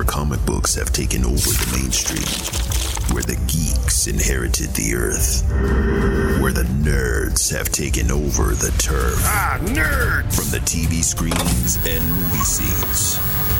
where comic books have taken over the mainstream, where the geeks inherited the earth, where the nerds have taken over the turf. Ah, nerds! From the TV screens and movie scenes.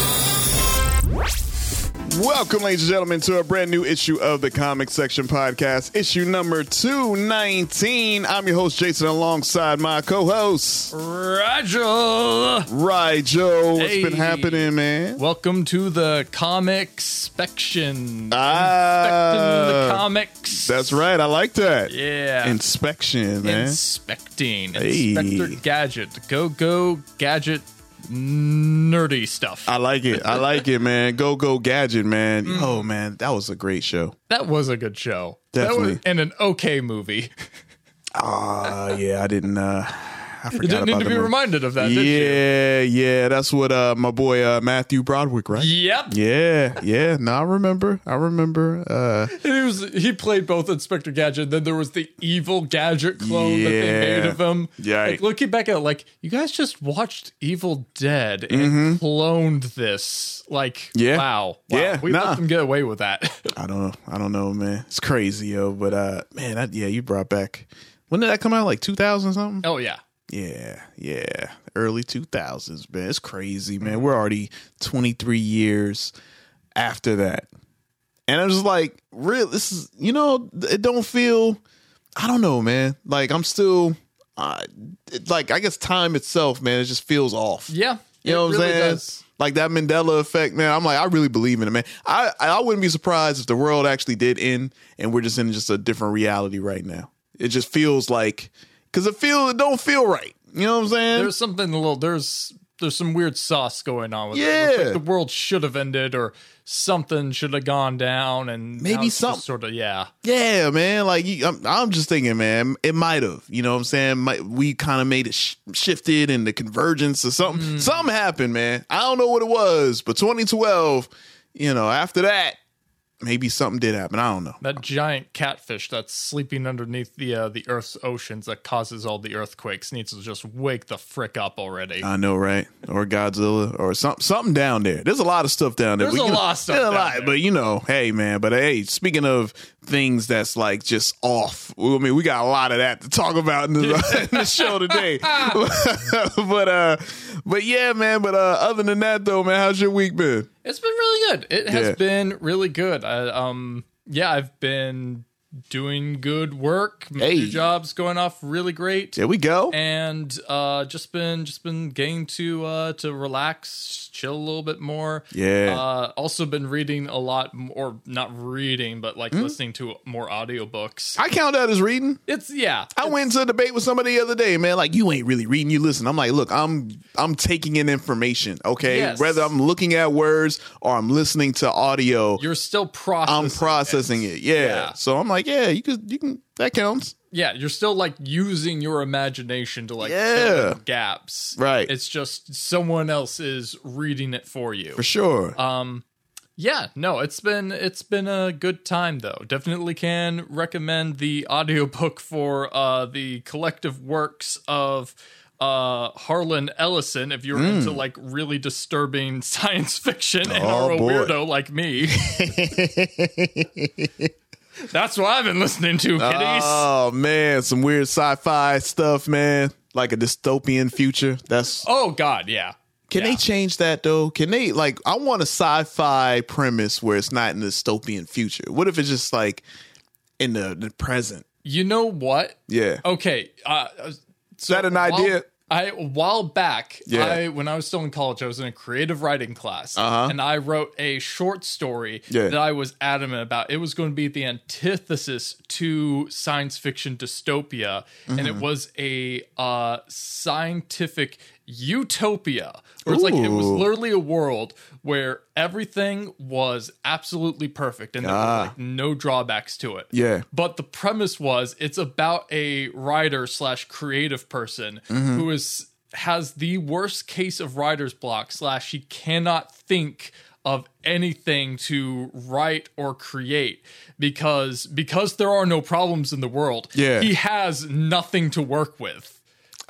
Welcome, ladies and gentlemen, to a brand new issue of the Comic Section Podcast, issue number 219. I'm your host, Jason, alongside my co host, Rigel. Joe. What's Hey. been happening, man? Welcome to the comic section. Ah, the comics. That's right. I like that. Yeah. Inspection, man. Inspecting. Hey. Inspector Gadget. Go, go, gadget, nerdy stuff. I like it. I like it, man. Go, go, gadget, man. Mm. Oh, man. That was a great show. that was a good show. That Definitely. was, and an okay movie. Ah, yeah. I didn't, uh, I forgot You didn't need to be movie. reminded of that, did you? Yeah, yeah. That's what uh, my boy uh, Matthew Broderick, right? Yep. Yeah, yeah. No, I remember. I remember. Uh, And he was he played both Inspector Gadget. Then there was the evil Gadget clone that they made of him. Yeah. Like looking back at it, like you guys just watched Evil Dead and Mm-hmm. cloned this. Like Yeah. wow, wow. Yeah, we nah. let them get away with that. I don't know. I don't know, man. It's crazy, yo. But uh, man, that, yeah, you brought back. When did that come out? Like two thousand something? oh yeah, Yeah, yeah. Early two thousands, man. It's crazy, man. We're already twenty three years after that, and I'm just like, real. This is, you know, it don't feel. I don't know, man. Like I'm still. Uh, it, like I guess time itself, man, it just feels off. yeah. You know what I'm saying? does. Like that Mandela effect, man. I'm like, I really believe in it, man. I I wouldn't be surprised if the world actually did end and we're just in just a different reality right now. It just feels like because it feel it don't feel right. You know what I'm saying? There's something a little. There's there's some weird sauce going on with it. Yeah. like the world should have ended or something should have gone down and Maybe some- sort of yeah. yeah, man. Like I'm, I'm just thinking, man. It might have. You know what I'm saying? Might, we kind of made it sh- shifted and the convergence or something. Mm. Something happened, man. I don't know what it was, but 2012. You know, after that, maybe something did happen. I don't know. That giant catfish that's sleeping underneath the uh, the Earth's oceans that causes all the earthquakes needs to just wake the frick up already. I know, right? Or Godzilla, or something, something down there. There's a lot of stuff down there. There's a can- lot of stuff a lot, there. But you know, hey, man. But hey, speaking of things that's like just off, I mean, we got a lot of that to talk about in the, in the show today. but uh, but yeah, man. But uh, other than that, though, man, how's your week been? It's been really good. It has Yeah. been really good. I, um, yeah, I've been doing good work. Hey. new job's going off really great. There we go. and uh just been just been getting to uh to relax chill a little bit more Yeah. uh also been reading a lot more not reading but like listening to more audiobooks I count that as reading. it's yeah I went into a debate with somebody the other day, man. Like, you ain't really reading, you listen. I'm like, look, I'm I'm taking in information, okay? Yes. Whether I'm looking at words or I'm listening to audio, you're still processing I'm processing it. Yeah. Yeah. So I'm like, yeah, you could you can that counts. yeah you're still like using your imagination to like Yeah. fill in gaps Right. it's just someone else is reading it for you For sure. Um, yeah, no, it's been it's been a good time though. Definitely can recommend the audiobook for uh the collective works of uh Harlan Ellison if you're into like really disturbing science fiction and. Oh, are a boy. weirdo like me. That's what I've been listening to, kiddies. oh man, some weird sci-fi stuff, man. Like a dystopian future. That's oh god, yeah. Can they change that though? Can they like I want a sci-fi premise where it's not in the dystopian future. What if it's just like in the, the present? You know what? Yeah. Okay. Uh, Is that an idea? I a while back, Yeah. I when I was still in college, I was in a creative writing class, Uh-huh. and I wrote a short story Yeah. that I was adamant about. It was going to be the antithesis to science fiction dystopia, and Mm-hmm. it was a uh, scientific utopia, where it's like it was literally a world where everything was absolutely perfect and there Ah. were like no drawbacks to it. Yeah. But the premise was it's about a writer slash creative person Mm-hmm. who is has the worst case of writer's block slash he cannot think of anything to write or create because because there are no problems in the world Yeah. he has nothing to work with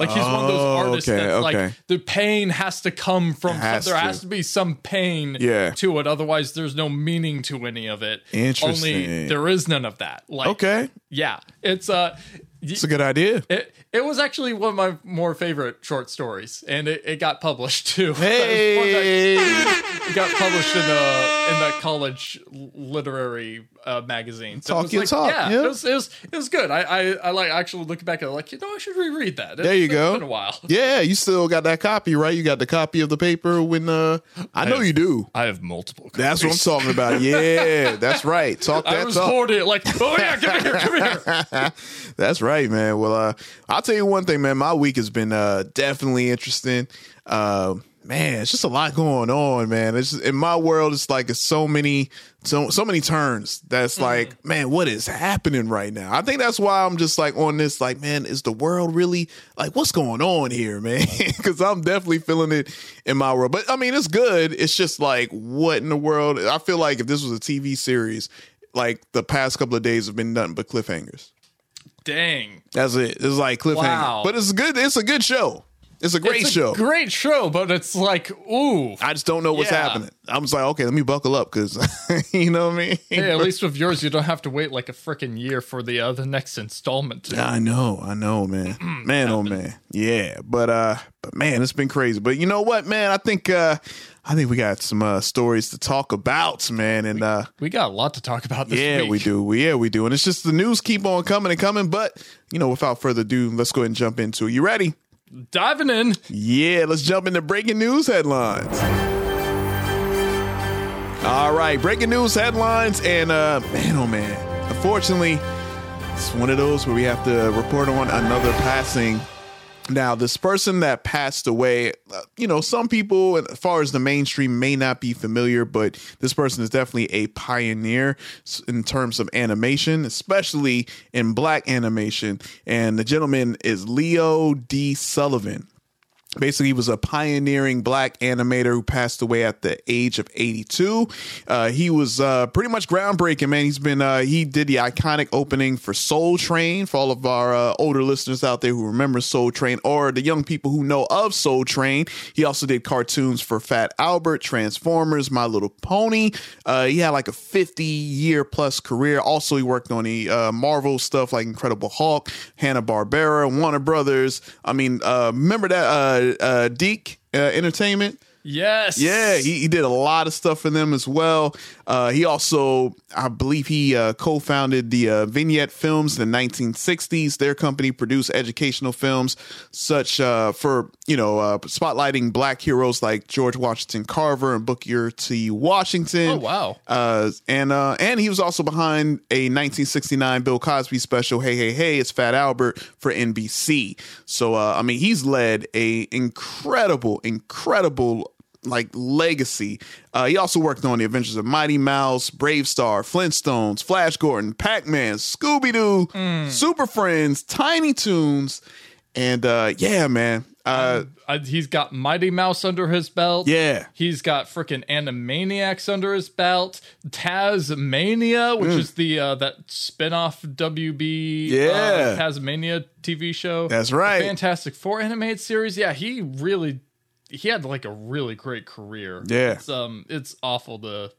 like he's one of those Oh, artists okay, that's okay. like the pain has to come from has there to. has to be some pain Yeah. to it otherwise there's no meaning to any of it Interesting. only there is none of that like Okay, yeah it's uh it's a good idea. it, it was actually one of my more favorite short stories, and it, it got published too. Hey, it got published in a in that college literary uh, magazine. So Talk it was your like, talk, Yeah, yeah. It, was, it was it was good. I, I I like actually looking back at it, like you know I should reread that. There you It's go. Been a while. yeah, you still got that copy, right? You got the copy of the paper when uh, I know have- you do. I have multiple. Copies. That's what I'm talking about. Yeah, that's right. Talk that. I was talk. hoarding it like, oh yeah, come here, come here. That's right, man. Well, uh, I'll tell you one thing, man. My week has been uh, definitely interesting. Uh, man, it's just a lot going on, man. It's just, in my world, it's like it's so many, so so many turns. That's like, man, what is happening right now? I think that's why I'm just like on this, like, man, is the world really like what's going on here, man? Because I'm definitely feeling it in my world. But I mean, it's good. It's just like, what in the world? I feel like if this was a TV series, like the past couple of days have been nothing but cliffhangers. Dang, That's it. It's like cliffhanger, Wow. but it's good. It's a good show. It's a great it's a show. great show, but it's like, ooh. I just don't know what's Yeah. happening. I'm just like, okay, let me buckle up because you know what I mean. Hey, at least with yours, you don't have to wait like a freaking year for the uh, the next installment. To I know, I know, man, man, oh man, yeah. But uh, but man, it's been crazy. But you know what, man? I think uh, I think we got some uh stories to talk about, man, and uh. We got a lot to talk about this Yeah, week. we do. We, yeah, we do. And it's just the news keep on coming and coming. But, you know, without further ado, let's go ahead and jump into it. You ready? Diving in. Yeah, let's jump into breaking news headlines. All right, breaking news headlines, and uh, man, oh man, unfortunately, it's one of those where we have to report on another passing. Now, this person that passed away, uh, you know, some people, as far as the mainstream, may not be familiar, but this person is definitely a pioneer in terms of animation, especially in black animation. And the gentleman is Leo D. Sullivan basically he was a pioneering black animator who passed away at the age of 82 uh, he was uh, pretty much groundbreaking man. He's been uh, he did the iconic opening for soul train for all of our uh, older listeners out there who remember soul train or the young people who know of soul train. He also did cartoons for fat albert transformers my little pony. Uh, he had like a 50 year plus career. Also he worked on the uh, marvel stuff like incredible hulk hanna-barbera warner brothers. I mean uh, remember that uh, DiC uh, Entertainment. Yes. Yeah, he, he did a lot of stuff for them as well. Uh, he also, I believe, he uh, co-founded the uh, Vignette Films in the 1960s. Their company produced educational films, such uh, for you know uh, spotlighting black heroes like George Washington Carver and Booker T. Washington. Oh, wow. Uh, and uh, and he was also behind a 1969 Bill Cosby special, "Hey Hey Hey, It's Fat Albert" for NBC. So uh, I mean, he's led a incredible, incredible like legacy. Uh, he also worked on the Adventures of Mighty Mouse, BraveStarr, Flintstones, Flash Gordon, Pac Man, Scooby Doo, Hmm. Super Friends, Tiny Toons, and uh, yeah, man. Uh, Uh, he's got Mighty Mouse under his belt. Yeah. He's got freaking Animaniacs under his belt. Taz-Mania, which is the uh, that spin-off WB Mm. Yeah. uh, Taz-Mania TV show. That's right. The Fantastic Four animated series. Yeah, he really he had like a really great career. Yeah. It's um it's awful to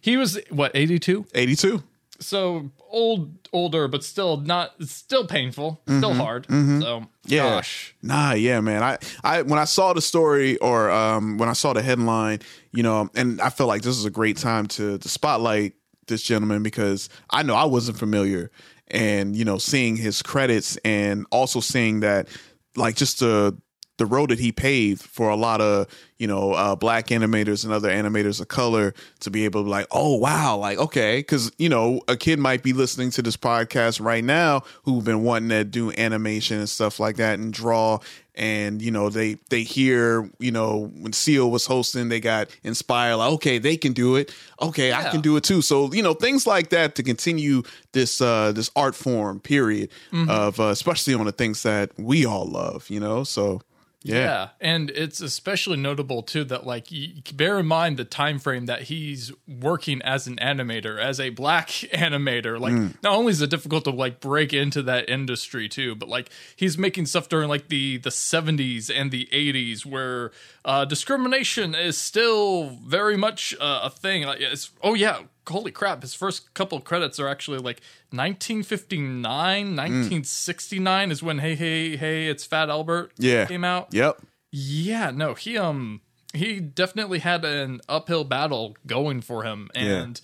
he was what 82 82. so old older but still not it's still painful still hard so Yeah. gosh Nah, yeah, man. I, I when I saw the story or um when I saw the headline, you know, and I felt like this is a great time to to spotlight this gentleman because I know I wasn't familiar and you know seeing his credits and also seeing that like just the the road that he paved for a lot of you know uh, black animators and other animators of color to be able to be like oh wow like okay because you know a kid might be listening to this podcast right now who've been wanting to do animation and stuff like that and draw. And you know they they hear you know when seal was hosting they got inspired like okay they can do it. Okay i can do it too. So you know things like that to continue this uh this art form period of uh, especially on the things that we all love you know? So Yeah. and it's especially notable too that like bear in mind the time frame that he's working as an animator, as a black animator. Like not only is it difficult to like break into that industry too, but like he's making stuff during like the the 70s and the 80s where uh discrimination is still very much uh, a thing. Like it's oh yeah, holy crap, his first couple credits are actually like 1959, 1969 is when Hey Hey Hey It's Fat Albert Yeah. came out. Yep. Yeah, no, he um he definitely had an uphill battle going for him and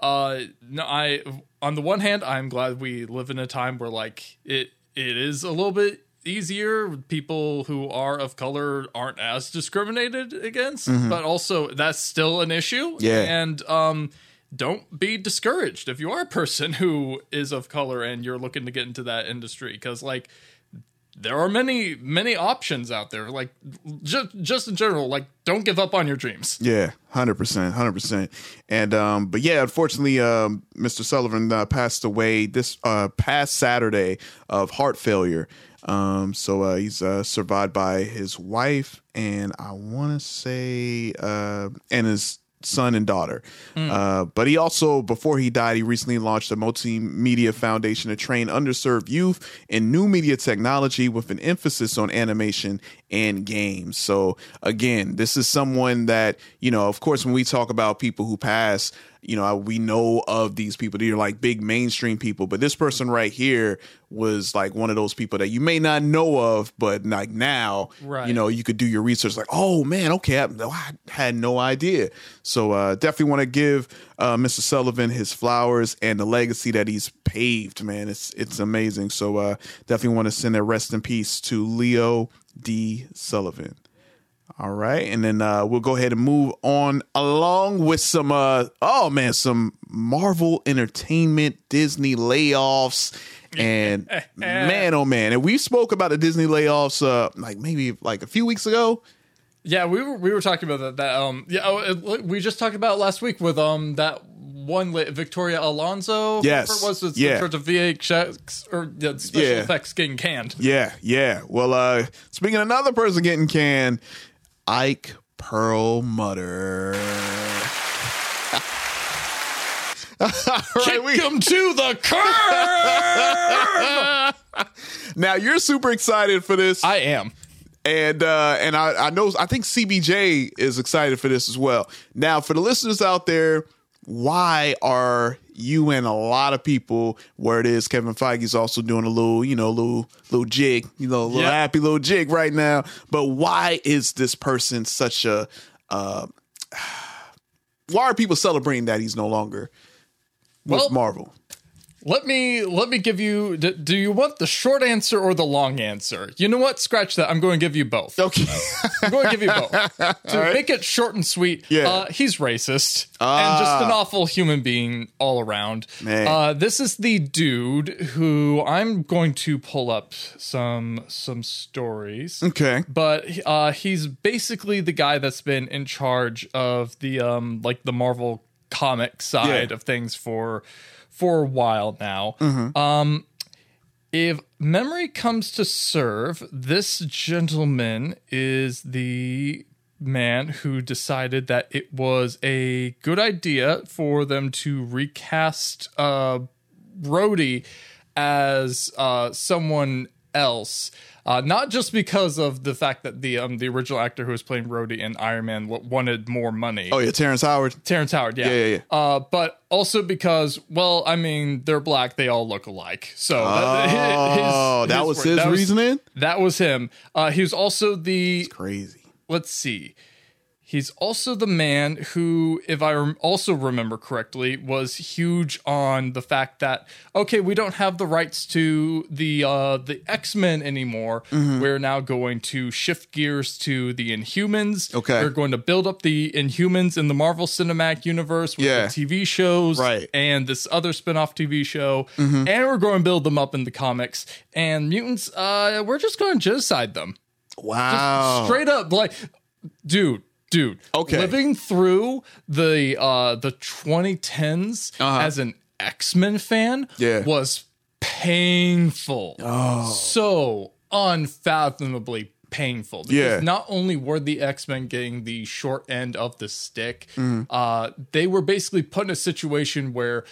uh no I on the one hand I'm glad we live in a time where like it it is a little bit easier people who are of color aren't as discriminated against but also that's still an issue Yeah. and um don't be discouraged if you are a person who is of color and you're looking to get into that industry because like there are many many options out there like just just in general like don't give up on your dreams Yeah, hundred percent, hundred percent. And um, but yeah, unfortunately, um, Mr. Sullivan uh, passed away this uh past Saturday of heart failure. Um, so uh, he's uh, survived by his wife and I want to say uh, and his son and daughter. Uh, but he also, before he died, he recently launched a multimedia foundation to train underserved youth in new media technology with an emphasis on animation and games. So again, this is someone that, you know, of course, when we talk about people who pass, you know, we know of these people. They're like big mainstream people, but this person right here was like one of those people that you may not know of, but like now, Right. you know, you could do your research like, oh man, okay, I, I had no idea. So uh, definitely want to give uh, Mr. Sullivan his flowers and the legacy that he's paved. Man, it's it's amazing. So uh, definitely want to send a rest in peace to Leo D. Sullivan. All right, and then uh, we'll go ahead and move on along with some uh oh man, some Marvel Entertainment Disney layoffs. And man, oh man, and we spoke about the Disney layoffs uh like maybe like a few weeks ago. Yeah we were we were talking about that, that um yeah oh, it, we just talked about it last week with um that one la- Victoria Alonso Yes. it was it's Yeah. charge of VFX or yeah, special Yeah. effects getting canned Yeah, yeah. Well, uh speaking of another person getting canned, Ike Perlmutter. Right, kick we- him to the curb now you're super excited for this. I am and uh, and I, I know I think CBJ is excited for this as well. Now, for the listeners out there, why are you and a lot of people where it is Kevin Feige's also doing a little, you know, little little jig, you know, a little Yep. happy little jig right now. But why is this person such a uh, why are people celebrating that he's no longer with Well- Marvel? Let me let me give you. D- do you want the short answer or the long answer? You know what? Scratch that. I'm going to give you both. Okay. I'm going to give you both. To make it short and sweet, Yeah. uh, he's racist and just an awful human being all around. Uh, this is the dude who I'm going to pull up some some stories. okay. But uh, he's basically the guy that's been in charge of the um like the Marvel comic side Yeah. of things for for a while now. Mm-hmm. Um, if memory comes to serve, this gentleman is the man who decided that it was a good idea for them to recast uh, Rhodey as uh, someone else. Uh, not just because of the fact that the um, the original actor who was playing Rhodey in Iron Man wanted more money. Oh yeah, Terrence Howard. Terrence Howard, yeah. Yeah, yeah, yeah. Uh, but also because, well, I mean, they're black, they all look alike. So that, Oh, that was his reasoning? That was him. Uh, he was also the Crazy. let's see. He's also the man who, if I rem- also remember correctly, was huge on the fact that okay, we don't have the rights to the uh, the X Men anymore. Mm-hmm. We're now going to shift gears to the Inhumans. Okay. we're going to build up the Inhumans in the Marvel Cinematic Universe with Yeah. the TV shows, Right. Mm-hmm. And this other spin-off TV show, and we're going to build them up in the comics. And mutants, uh, we're just going to genocide them Wow. straight up like dude dude Okay. living through the uh the 2010s Uh-huh. as an x-men fan Yeah. was painful Oh. so unfathomably painful. Because Yeah. Not only were the X Men getting the short end of the stick, Mm-hmm. uh, they were basically put in a situation where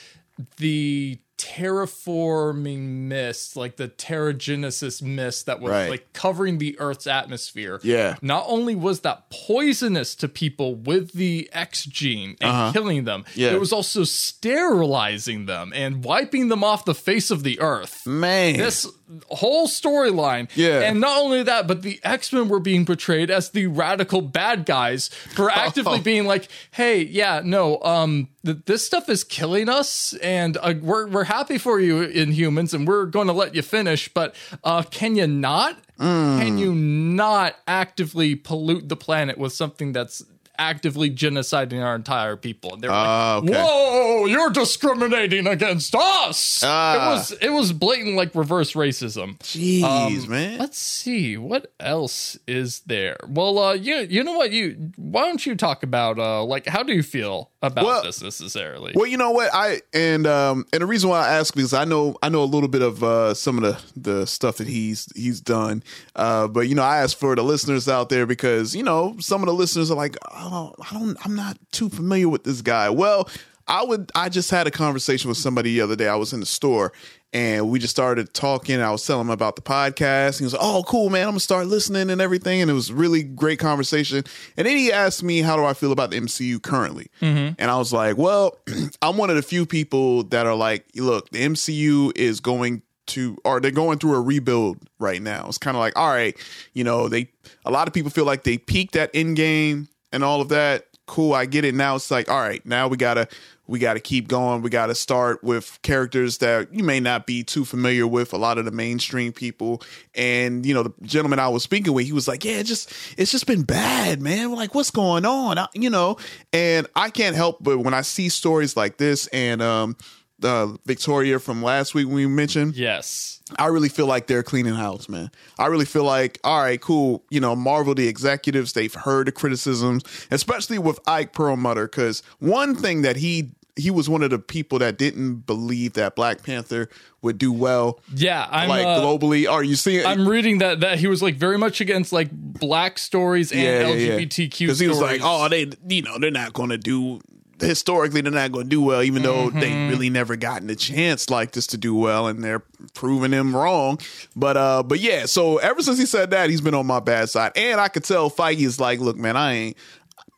the terraforming mist, like the Terrigenesis mist that was Right. like covering the Earth's atmosphere. Yeah. Not only was that poisonous to people with the X gene and killing them, Uh-huh. Yeah. it was also sterilizing them and wiping them off the face of the Earth Man. this whole storyline. Yeah. And not only that, but the X Men were being portrayed as the radical bad guys for actively Oh. being like, "Hey, yeah, no, um, th- this stuff is killing us, and uh, we're we're happy for you, Inhumans and we're going to let you finish, but uh, can you not? Mm. Can you not actively pollute the planet with something that's actively genociding our entire people?" And they're Ah, like, okay. "Whoa, you're discriminating against us!" Ah. It was it was blatant like reverse racism. Jeez, man. Let's see what else is there. Well, uh, you you know what you why don't you talk about uh like how do you feel about Well- this necessarily? Well, you know what I and um and the reason why I ask because I know I know a little bit of uh some of the the stuff that he's he's done. Uh but you know, I ask for the listeners out there because, you know, some of the listeners are like, "Oh, I don't I'm not too familiar with this guy." Well, I would I just had a conversation with somebody the other day. I was in the store and we just started talking. I was telling him about the podcast. He was like, "Oh, cool, man! I'm gonna start listening and everything." And it was really great conversation. And then he asked me, "How do I feel about the MCU currently?" Mm-hmm. And I was like, "Well, I'm one of the few people that are like, look, the MCU is going." To or they're going through a rebuild right now. It's kind of like, all right, you know, they a lot of people feel like they peaked at end game and all of that. Cool, I get it. Now it's like, all right, now we gotta we got to keep going. We got to start with characters that you may not be too familiar with. A lot of the mainstream people, and you know, the gentleman I was speaking with, he was like, "Yeah, it just it's just been bad, man. We're like, what's going on? I, you know?" And I can't help but when I see stories like this, and um, uh, Victoria from last week we mentioned, yes. I really feel like they're cleaning house, man. I really feel like, all right, cool. You know, Marvel, the executives, they've heard the criticisms, especially with Ike Perlmutter, because one thing that he he was one of the people that didn't believe that Black Panther would do well, Yeah, I'm like uh, globally. Are you seeing? I'm reading that that he was like very much against like black stories and LGBTQ Because he was like, oh, they, you know, they're not going to do. Historically, they're not going to do well, even though they Mm-hmm. really never gotten a chance like this to do well, and they're proving him wrong. But uh, but yeah. So ever since he said that, he's been on my bad side, and I could tell Feige is like, look, man, I ain't.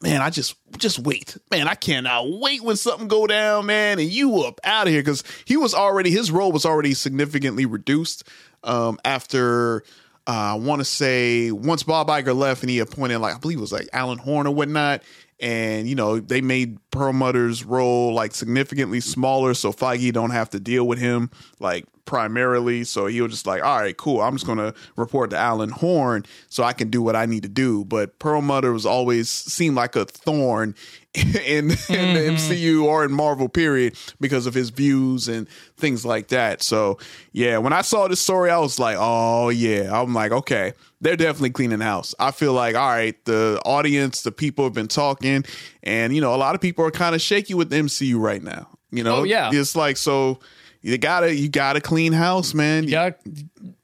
Man, I just just wait, man. I cannot wait when something go down, man, and you up out of here because he was already his role was already significantly reduced um, after uh, I want to say once Bob Iger left and he appointed like I believe it was like Alan Horn or whatnot, and you know they made Perlmutter's role like significantly smaller, so Feige don't have to deal with him. Like primarily. So he was just like, all right, cool. I'm just gonna report to Alan Horn so I can do what I need to do. But Perlmutter was always seemed like a thorn in, in the mm-hmm. MCU or in Marvel period because of his views and things like that. So yeah, when I saw this story, I was like, oh yeah. I'm like, okay, they're definitely cleaning house. I feel like, all right, the audience, the people have been talking, and you know, a lot of people are kind of shaky with the MCU right now. You know, Oh, yeah. it's like so. You gotta, you gotta clean house, man. you got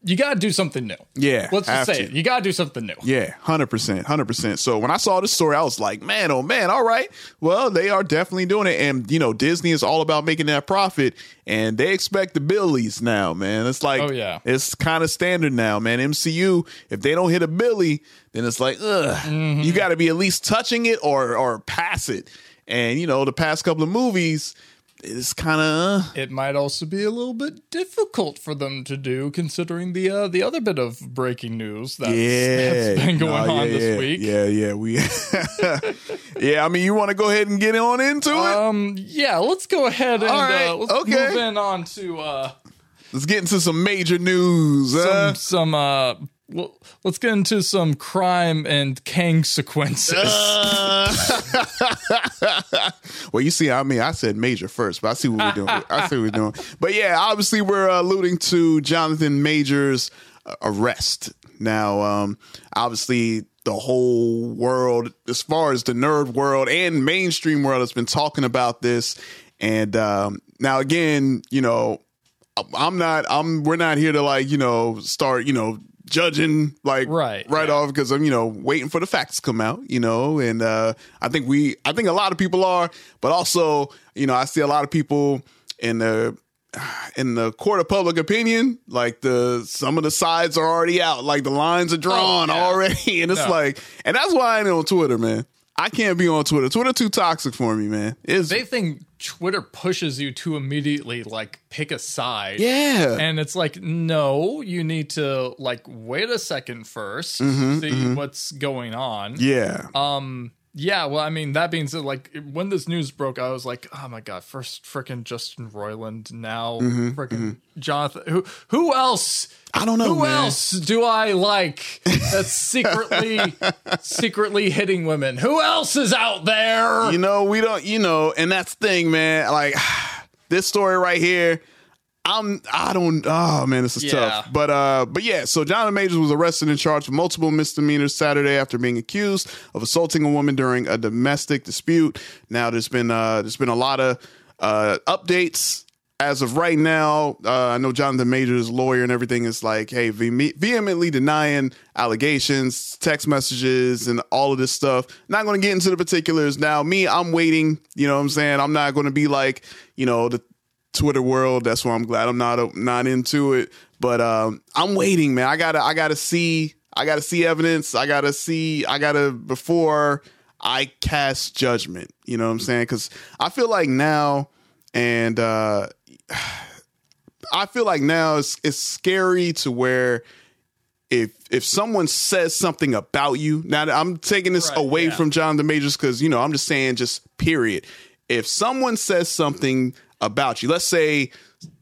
you got to do something new. Yeah, let's just say to. it. You got to do something new. Yeah, hundred percent, hundred percent. So when I saw this story, I was like, man, oh man, all right. Well, they are definitely doing it, and you know, Disney is all about making that profit, and they expect the billies now, man. It's like, Oh, yeah. it's kind of standard now, man. MCU, if they don't hit a billy, then it's like, ugh, Mm-hmm. you got to be at least touching it or or pass it. And you know, the past couple of movies, it's kind of. It might also be a little bit difficult for them to do, considering the uh, the other bit of breaking news that's, yeah, that's been going No, on yeah, this week. Yeah, yeah, we. yeah, I mean, you want to go ahead and get on into it? Um, yeah, let's go ahead and right, uh, let's okay. move in on to uh, Let's get into some major news. some some uh, let's get into some crime and Kang sequences. well, you see, I mean, I said major first, but I see what we're doing. I see what we're doing. But yeah, obviously, we're uh, alluding to Jonathan Major's uh, arrest. Now, um, obviously, the whole world, as far as the nerd world and mainstream world, has been talking about this. And um, now, again, you know, I'm not. I'm. We're not here to like you know start you know judging like Right, right yeah. off because I'm you know waiting for the facts to come out. You know, and uh, I think we I think a lot of people are, but also you know I see a lot of people in the in the court of public opinion, like the some of the sides are already out, like the lines are drawn Oh, yeah. already, and it's No. like, and that's why I ain't on Twitter, man. I can't be on Twitter. Twitter too toxic for me, man. It's They think Twitter pushes you to immediately like pick a side. yeah, And it's like, no, you need to like wait a second 1st Mm-hmm, see what's going on. yeah, Um, yeah, well, I mean, that being said, like when this news broke, I was like, oh my god, first freaking Justin Roiland, now Mm-hmm, freaking Jonathan. Who who else? I don't know, Who man. else do I like that's secretly secretly hitting women? Who else is out there? you know we don't, you know, and that's the thing, man. Like this story right here. I'm I don't oh man this is Yeah. tough. But uh but yeah so Jonathan Majors was arrested and charged with multiple misdemeanors Saturday after being accused of assaulting a woman during a domestic dispute. Now there's been uh there's been a lot of uh updates as of right now. Uh I know Jonathan Majors lawyer and everything is like hey vehe- vehemently denying allegations text messages and all of this stuff. Not going to get into the particulars. Now me I'm waiting you know what I'm saying? I'm not going to be like you know the Twitter world. That's why I'm glad I'm not not into it. But um, I'm waiting, man. I gotta I gotta see I gotta see evidence. I gotta see I gotta before I cast judgment. You know what I'm saying? Because I feel like now, and uh, I feel like now it's it's scary to where if if someone says something about you now I'm taking this Right, away yeah. from Jonathan Majors because you know I'm just saying just period. If someone says something about you, let's say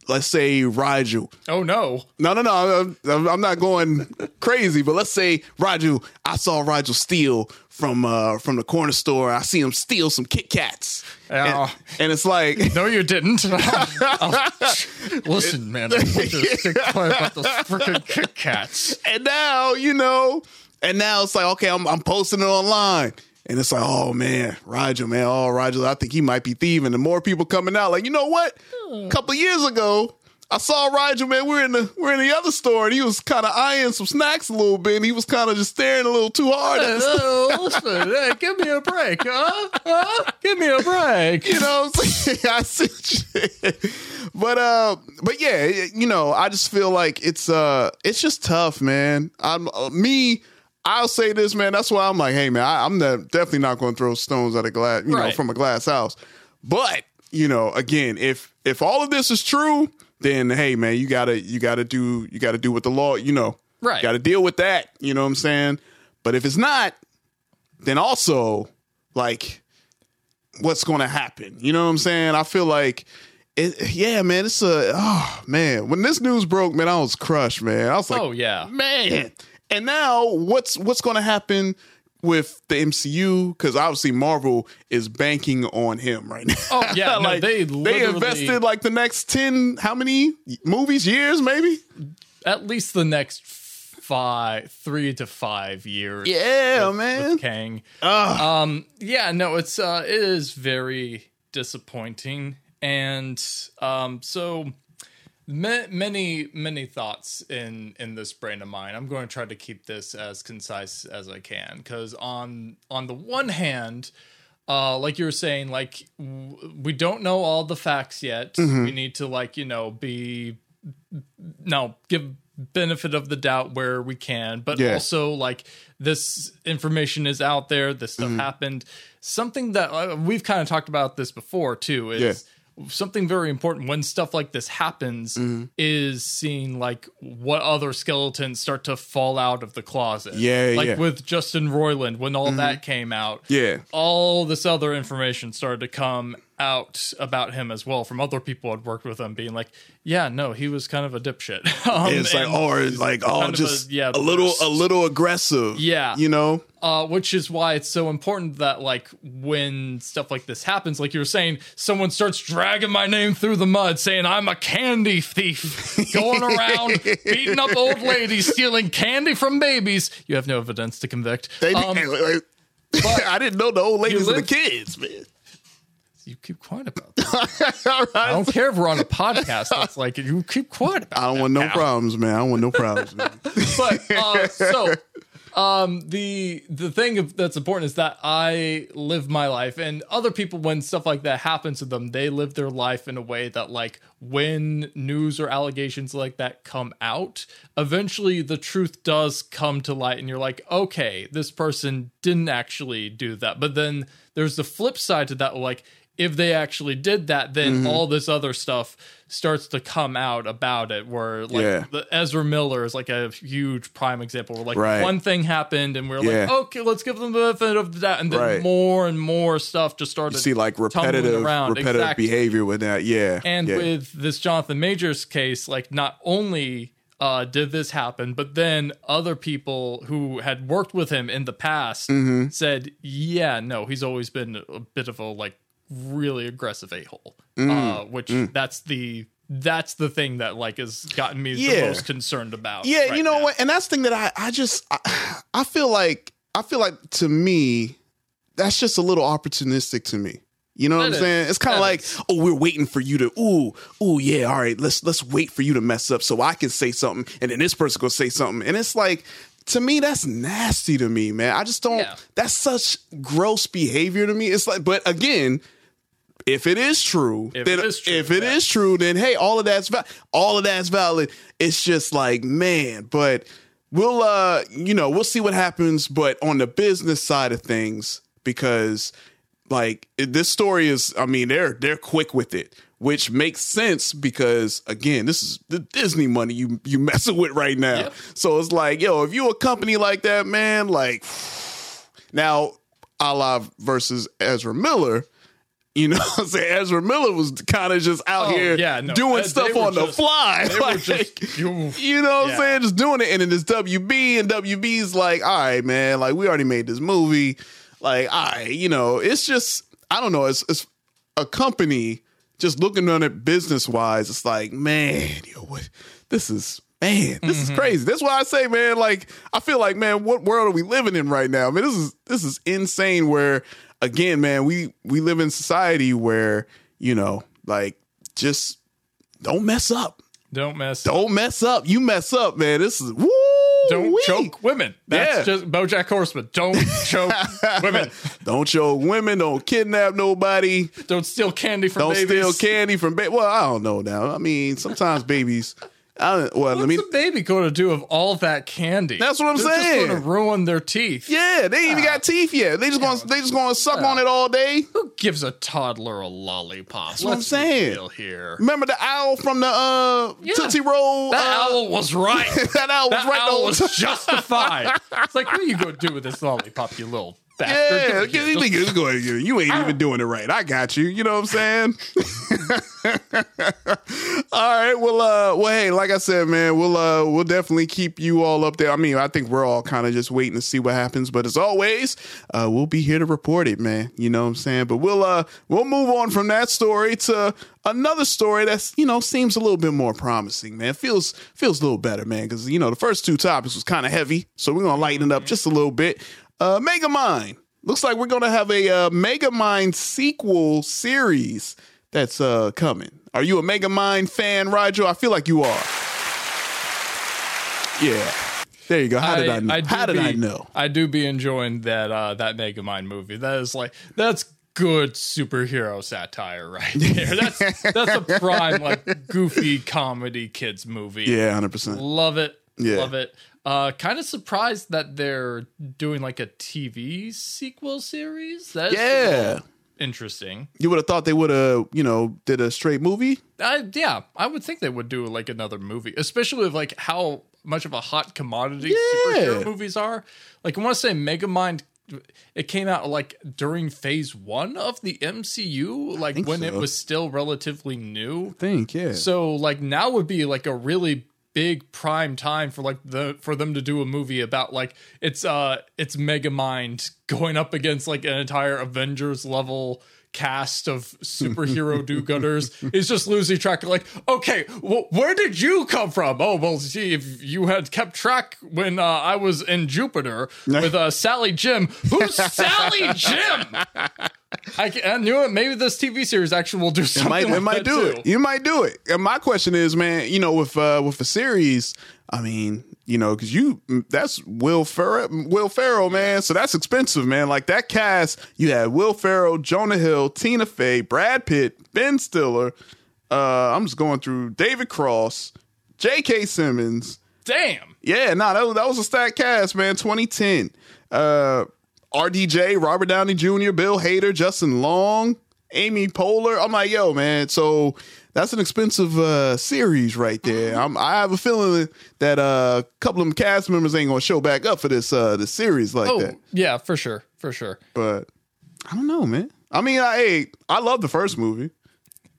let's say Rigel. Oh no. No, no, no. I'm, I'm not going crazy, but let's say Rigel. I saw Rigel steal from uh from the corner store. I see him steal some Kit Kats, and, and it's like No, you didn't. I'll- listen, man, I want you to stick about those freaking Kit Kats. and now you know, and now it's like okay, I'm, I'm posting it online, and it's like oh man, Rigel, man, oh Rigel, I think he might be thieving. And more people coming out, like you know what? A couple years ago, I saw Rigel, man. We're in the we're in the other store, and he was kind of eyeing some snacks a little bit, and he was kind of just staring a little too hard. At listen, hey, give me a break, huh? huh? Give me a break. you know what I'm saying? I see But uh but yeah, you know, I just feel like it's uh it's just tough, man. I'm uh, me I'll say this, man. That's why I'm like, hey, man, I, I'm the, definitely not going to throw stones at a glass, you know, from a glass house. But you know, again, if if all of this is true, then hey, man, you gotta you gotta do you gotta do what the law, you know, Right. Got to deal with that. You know what I'm saying? But if it's not, then also like what's going to happen. You know what I'm saying? I feel like, it, yeah, man, it's a, oh, man. When this news broke, man, I was crushed, man. I was like, Oh yeah. man. And now what's what's going to happen with the MCU? Because obviously Marvel is banking on him right now. Oh, yeah, no, like, they they literally- invested like the next ten, how many movies, years, maybe? At least the next five, three to five years. Yeah, with- man. With Kang. Um. Yeah. No. It's uh. It is very disappointing, and um. So. Ma- many many thoughts in in this brain of mine i'm going to try to keep this as concise as i can because on on the one hand uh like you were saying like w- we don't know all the facts yet Mm-hmm. we need to like you know be no give benefit of the doubt where we can but Yeah. also like this information is out there this stuff Mm-hmm. happened something that uh, we've kind of talked about this before too is something very important when stuff like this happens Mm-hmm. is seeing like what other skeletons start to fall out of the closet Yeah, like yeah. Mm-hmm. with justin roiland when all that came out Yeah. all this other information started to come out about him as well from other people had worked with him being like yeah no he was kind of a dipshit um, it's like or like oh just a- yeah, a little burst. a little aggressive Yeah. you know uh, which is why it's so important that like when stuff like this happens like you were saying someone starts dragging my name through the mud saying i'm a candy thief going around beating up old ladies stealing candy from babies you have no evidence to convict they um, like, I didn't know the old ladies and the kids man you keep quiet about that. I don't care if we're on a podcast. That's like you keep quiet about. I don't want no now. problems, man. I don't want no problems, man. But uh, so um the the thing of, that's important is that i live my life and other people when stuff like that happens to them they live their life in a way that like when news or allegations like that come out eventually the truth does come to light and you're like okay this person didn't actually do that but then there's the flip side to that like if they actually did that, then Mm-hmm. all this other stuff starts to come out about it. Where like Yeah. the Ezra Miller is like a huge prime example. Where like Right. one thing happened, and we're Yeah. like, okay, let's give them the benefit of the doubt, and then Right. more and more stuff just started. You see like repetitive around. repetitive Exactly. behavior with that. Yeah. And yeah. with this Jonathan Majors case, like not only uh, did this happen, but then other people who had worked with him in the past Mm-hmm. said, "Yeah, no, he's always been a bit of a like really aggressive a hole." Mm. Uh, which that's the that's the thing that like has gotten me the most concerned about. Yeah, right you know now. what? And that's the thing that I, I just I, I feel like I feel like to me, that's just a little opportunistic to me. You know what That I'm is. saying? It's kind of like, is. oh, we're waiting for you to, ooh, ooh, yeah, all right, let's let's wait for you to mess up so I can say something, and then this person gonna say something, and it's like, to me, that's nasty to me, man. I just don't. Yeah. That's such gross behavior to me. It's like, but again, if it is true, If then it is true, if it yeah. is true, then hey, all of that's all of that's valid. It's just like man, but we'll uh, you know, we'll see what happens. But on the business side of things, because like this story is, I mean, they're they're quick with it, which makes sense because again, this is the Disney money you you messing with right now. Yep. So it's like, yo, if you a company like that, man, like now, a la versus Ezra Miller. You know what I'm saying? Ezra Miller was kind of just out Oh, here yeah, no, doing they stuff on the fly. Like, just- you- you know what yeah. I'm saying? Just doing it. And then this WB, and WB's like, all right, man, like we already made this movie. Like, all right, you know, it's just, I don't know, it's, it's a company just looking on it business wise. It's like, man, yo, what, this is, man, this Mm-hmm. is crazy. That's why I say, man, like, I feel like, man, what world are we living in right now? I mean, this is, this is insane where, again, man, we, we live in society where, you know, like, just don't mess up. don't mess. Don't mess up. You mess up, man. This is woo. don't wee. choke women. That's Yeah. just BoJack Horseman. Don't choke women. Don't choke women. Don't kidnap nobody. Don't steal candy from Don't babies. steal candy from baby. Well, I don't know now. I mean, sometimes babies. I don't, well, What's let me. the baby going to do of all that candy? That's what I'm They're saying. Just going to ruin their teeth. Yeah, they ain't even got teeth yet. They just going. to They just going to suck on it all day. Who gives a toddler a lollipop? That's what I'm saying. here. Remember the owl from the uh. Tootsie Roll? That uh, owl was right. that owl was that right. the owl whole was justified. It's like, what are you going to do with this lollipop, you little bastard? Yeah, Give it here. you, you, go ahead, you- you ain't even doing it right. I got you. You know what I'm saying? all right. Well, uh, well, hey, like I said, man, we'll uh, we'll definitely keep you all up there. I mean, I think we're all kind of just waiting to see what happens. But as always, uh, we'll be here to report it, man. You know what I'm saying? But we'll uh, we'll move on from that story to another story that's you know seems a little bit more promising, man. Feels feels a little better, man, because you know the first two topics was kind of heavy, so we're gonna lighten it up just a little bit. Uh, Megamind. Looks like we're gonna have a uh, Megamind sequel series that's uh coming. Are you a Mega Megamind fan, Roger? I feel like you are. Yeah. There you go. How did I, know? do How did be, I know? I do be enjoying that uh, that Megamind movie. That is like that's good superhero satire right there. That's that's a prime like goofy comedy kids movie. Yeah, hundred percent. Love it. Yeah. Love it. Uh, kind of surprised that they're doing like a TV sequel series. That's Yeah. interesting. You would have thought they would have, you know, did a straight movie. I, yeah, I would think they would do like another movie, especially with like how much of a hot commodity Yeah. superhero movies are. Like I want to say Megamind it came out like during phase 1 of the MCU, like when it was still relatively new. think, yeah. So like now would be like a really big prime time for like the for them to do a movie about like it's uh it's Megamind going up against like an entire Avengers level cast of superhero do-gooders is just losing track of like, okay, well, where did you come from? Oh, well, see, if you had kept track when uh, I was in Jupiter with uh, Sally Jim. Who's Sally Jim? I, knew it. Maybe this TV series actually will do It something might, like it might do too. it. You might do it. And my question is, man, you know, with uh with a series, I mean, you know, because you that's Will Ferrell, Will Ferrell, man. So that's expensive, man. Like that cast, you had Will Ferrell, Jonah Hill, Tina Fey, Brad Pitt, Ben Stiller. Uh, I'm just going through David Cross, J.K. Simmons. Damn. Yeah, no, that was, that was a stacked cast, man. 2010. Uh, RDJ, Robert Downey Jr., Bill Hader, Justin Long, Amy Poehler. I'm like, yo, man. So that's an expensive uh, series right there. I'm, I have a feeling that uh, a couple of them cast members ain't gonna show back up for this uh, the series like Oh, that. yeah, for sure. For sure. But I don't know, man. I mean, I hey, I love the first movie.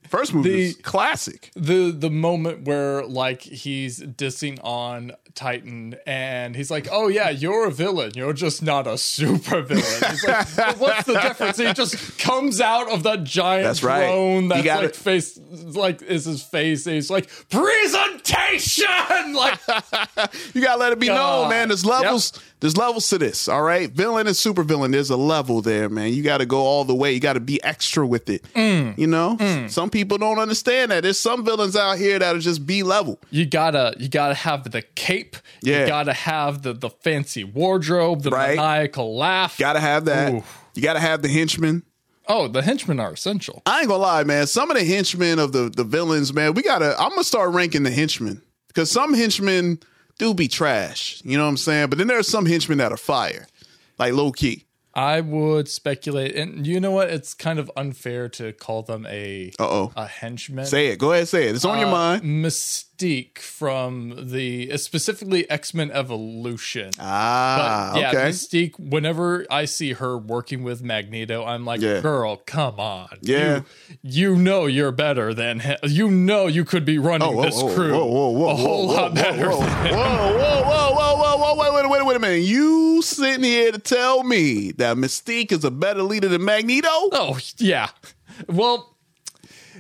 First movie The- is classic. the the moment where like he's dissing on Titan and he's like, "Oh yeah, you're a villain. You're just not a super villain." He's like, "But "What's the difference?" He just comes out of that giant That's right. throne that's like face like is his face. And he's like, "Presentation!" Like, You gotta let it be known, man. There's levels. There's levels to this. All right, villain and super villain. There's a level there, man. You got to go all the way. You got to be extra with it. Mm. You know, some people don't understand that. There's some villains out here that are just B level. you gotta you gotta have the cape. Yeah. You gotta have the the fancy wardrobe, the Right. maniacal laugh. Got to have that. Ooh. You got to have the henchmen. oh, the henchmen are essential. I ain't gonna lie, man. Some of the henchmen of the the villains, man. We gotta. I'm gonna start ranking the henchmen because some henchmen do be trash. You know what I'm saying? But then there's some henchmen that are fire, like low key. I would speculate, and you know what? It's kind of unfair to call them a Uh-oh. a henchman. Say it. Go ahead. Say it. It's on your Uh, mind. Mystique from the uh, specifically X Men Evolution. Ah, yeah, okay. Mystique. Whenever I see her working with Magneto, I'm like, Yeah. girl, come on. Yeah. you, you know you're better than him. You know you could be running whoa, this whoa, crew whoa, whoa, whoa, a whole whoa, lot better. Whoa, than- whoa, whoa, whoa, whoa, wait, wait, wait, wait a minute. You sitting here to tell me that Mystique is a better leader than Magneto? Oh yeah. Well,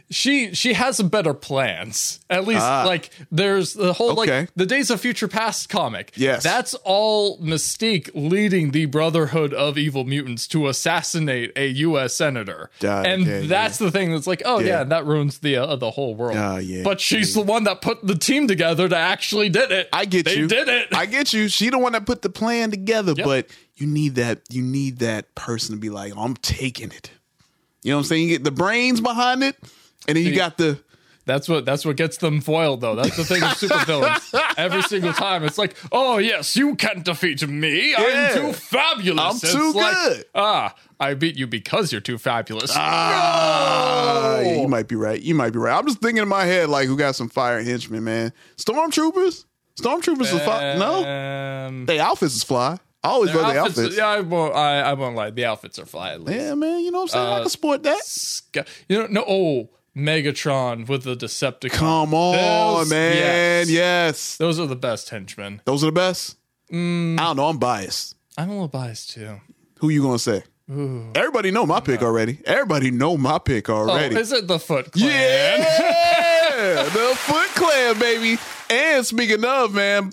she she has some better plans. At least like there's the whole Ah. Okay. like the Days of Future Past comic. Yes. That's all Mystique leading the Brotherhood of Evil Mutants to assassinate a US senator. Ah, and okay, that's the thing that's like, oh yeah, Yeah. that ruins the uh, the whole world. Ah, yeah, But she's the one that put the team together to actually did it. I get they you. did it. I get you. She the one that put the plan together, but you need that. You need that person to be like, I'm taking it. You know what I'm saying? You get the brains behind it, and then you got the. That's what that's what gets them foiled though. That's the thing with supervillains. Every single time it's like, oh yes, you can't defeat me. Yeah. I'm too fabulous. I'm too like, good. Ah, I beat you because you're too fabulous. Ah, No! yeah, you might be right. You might be right. I'm just thinking in my head like, who got some fire henchmen, man? Stormtroopers. Stormtroopers is fly. No, Um, they outfits is fly. I always love the outfits-. Yeah, I won't. I, I won't lie. The outfits are fly at least. Yeah, man. You know what I'm saying? I Uh, can support that. Sky- You know, no. Oh, Megatron with the Decepticon. Come on, Those- man. yes. Yes. Those are the best henchmen. Those are the best. Mm. I don't know. I'm biased. I'm a little biased too. Who you gonna say? Everybody know my pick already. Everybody know my pick already. Oh, is it the Foot Clan? yeah, the Foot Clan, baby. And speaking of, man,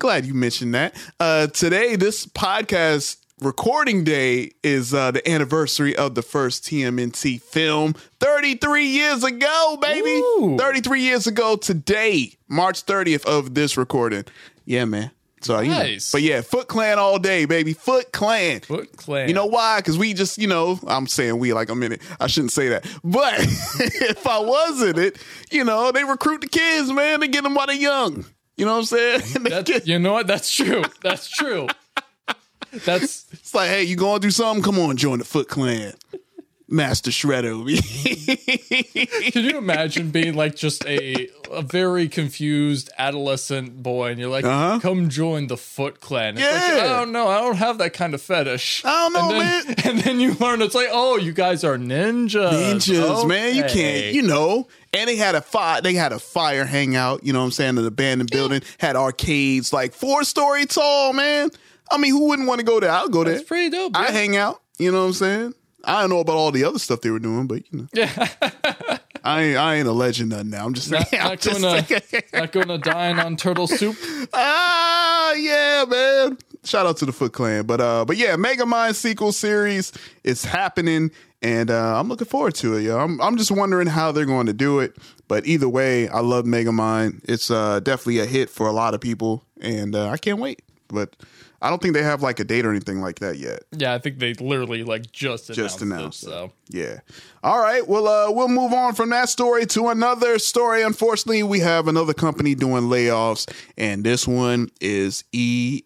glad you mentioned that. Uh, today, this podcast recording day is uh, the anniversary of the first TMNT film 33 years ago, baby. Ooh. 33 years ago today, March 30th of this recording. Yeah, man. So, you know. Nice. But yeah, Foot Clan all day, baby. Foot Clan. Foot Clan. You know why? Because we just, you know, I'm saying we like a minute. I shouldn't say that. But if I was in it, you know, they recruit the kids, man. They get them while they're young. You know what I'm saying? You know what? That's true. That's true. That's it's like, hey, you going to do something? Come on, join the Foot Clan. Master Shredder. can you imagine being like just a a very confused adolescent boy and you're like, Uh-huh. come join the Foot Clan. It's like, Yeah. I don't know. I don't have that kind of fetish. I don't know, and then, man. And then you learn it's like, oh, you guys are ninjas. Ninjas, man. You can't, you know. And they had a fire, they had a fire hangout, you know what I'm saying, An abandoned building, had arcades like four story tall, man. I mean, who wouldn't want to go there? I'll go there. It's pretty dope. I hang out. You know what I'm saying? I don't know about all the other stuff they were doing, but you know, Yeah, I ain't, I ain't alleging nothing now. I'm just saying. not, I'm not just going to not going to dine on turtle soup. Ah, yeah, man. Shout out to the Foot Clan, but uh, but yeah, Megamind sequel series is happening, and uh, I'm looking forward to it. Yo, I'm I'm just wondering how they're going to do it, but either way, I love Mega Megamind. It's uh definitely a hit for a lot of people, and uh, I can't wait. But I don't think they have like a date or anything like that yet. Yeah, I think they literally like just announced Just announced it, so Yeah. All right. Well, uh, we'll move on from that story to another story. Unfortunately, we have another company doing layoffs, and this one is EA.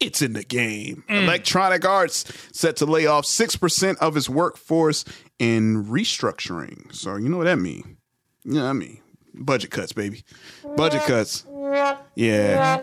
It's in the game. Electronic Arts set to lay off six percent of its workforce in restructuring. So you know what that mean? You know what I mean? Budget cuts, baby. Budget cuts. Yeah.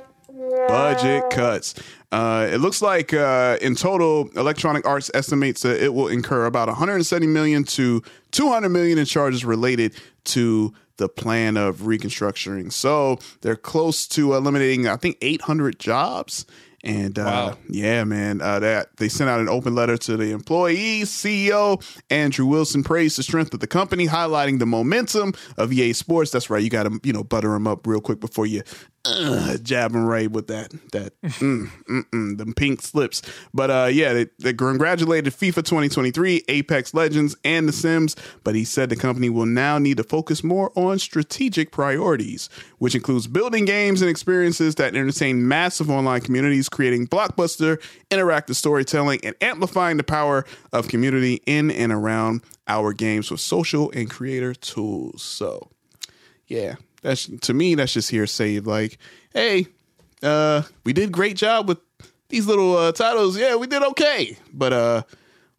Budget cuts. Uh, it looks like uh, in total, Electronic Arts estimates that it will incur about 170 million to 200 million in charges related to the plan of reconstructing. So they're close to eliminating, I think, 800 jobs. And uh, Wow. yeah, man, uh, that they sent out an open letter to the employees. CEO Andrew Wilson praised the strength of the company, highlighting the momentum of EA Sports. That's right, you got to you know butter them up real quick before you uh, jab them right with that that mm, mm, mm, them pink slips. But uh, yeah, they, they congratulated FIFA 2023, Apex Legends, and The Sims. But he said the company will now need to focus more on strategic priorities, which includes building games and experiences that entertain massive online communities, creating blockbuster interactive storytelling, and amplifying the power of community in and around our games with social and creator tools. So yeah, that's to me that's just hearsay. Like, hey, uh, we did great job with these little uh, titles. Yeah, we did okay, but uh,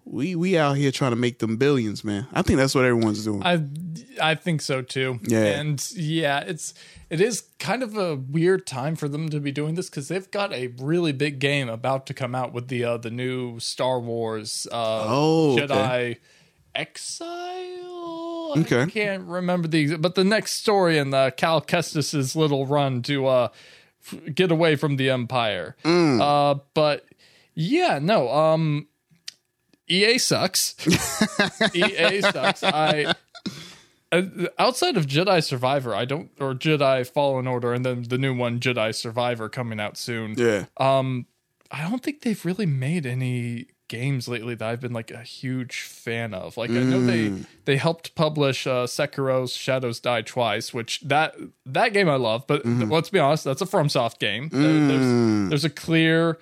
we we out here trying to make them billions, man. I think that's what everyone's doing. I I think so too. Yeah. And yeah, it's it is kind of a weird time for them to be doing this because they've got a really big game about to come out with the uh, the new Star Wars uh, Oh, okay. Jedi Okay. I can't remember the but the next story in the Cal Kestis's little run to uh f- get away from the Empire. Mm. Uh, but yeah, no. Um, EA sucks. EA sucks. I uh, outside of Jedi Survivor, I don't or Jedi Fallen Order, and then the new one Jedi Survivor coming out soon. yeah, Um, I don't think they've really made any games lately that I've been like a huge fan of. Like I know they mm. they helped publish uh, Sekiro's Shadows Die Twice, which that that game I love. But mm-hmm. let's be honest, that's a FromSoft game. There- there's mm. there's a clear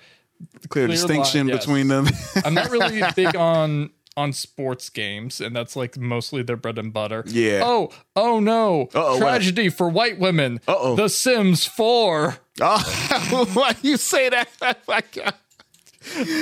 clear, clear distinction line, yes. between them. I'm not really big on on sports games, and that's like mostly their bread and butter. Yeah. Oh, oh no! Uh-oh, what? Tragedy for white women. Uh-oh. The Sims Four. oh, why you say that?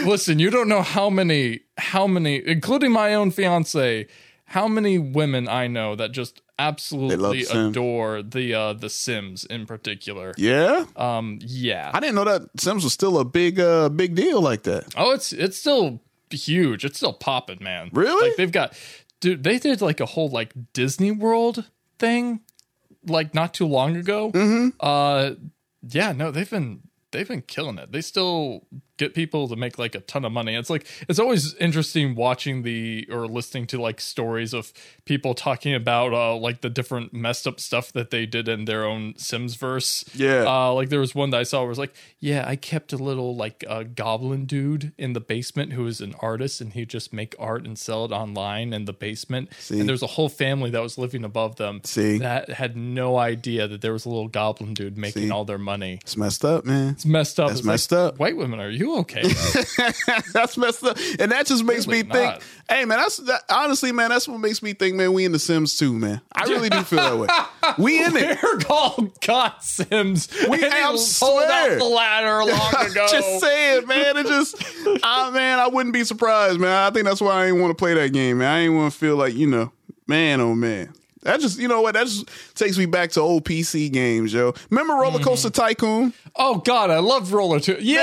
Listen, you don't know how many, how many, including my own fiance, how many women I know that just absolutely adore the uh the Sims in particular. Yeah, Um, yeah. I didn't know that Sims was still a big uh big deal like that. Oh, it's it's still huge. It's still popping, man. Really? Like they've got dude, they did like a whole like Disney World thing like not too long ago. Mm-hmm. Uh yeah, no, they've been they've been killing it. They still get people to make like a ton of money. It's like it's always interesting watching the or listening to like stories of people talking about uh like the different messed up stuff that they did in their own Sims verse. Yeah. Uh like there was one that I saw where it was like, yeah, I kept a little like uh, goblin dude in the basement who is an artist and he'd just make art and sell it online in the basement. See? And there's a whole family that was living above them See? that had no idea that there was a little goblin dude making See? all their money. It's messed up, man. It's messed up. It's like, messed up. White women, are you okay? that's messed up, and that just makes Really me think. not. Hey, man, that's that, honestly, man. That's what makes me think, man. We in the Sims too, man. I really do feel that way. We in it. We're called God Sims. We- you pulled out the ladder long ago. just saying, man. It just, ah, man. I wouldn't be surprised, man. I think that's why I ain't want to play that game, man. I ain't want to feel like, you know, man, oh man. That just, you know what? That just takes me back to old PC games, yo. Remember Roller Coaster Tycoon? oh God, I love roller too. Yeah.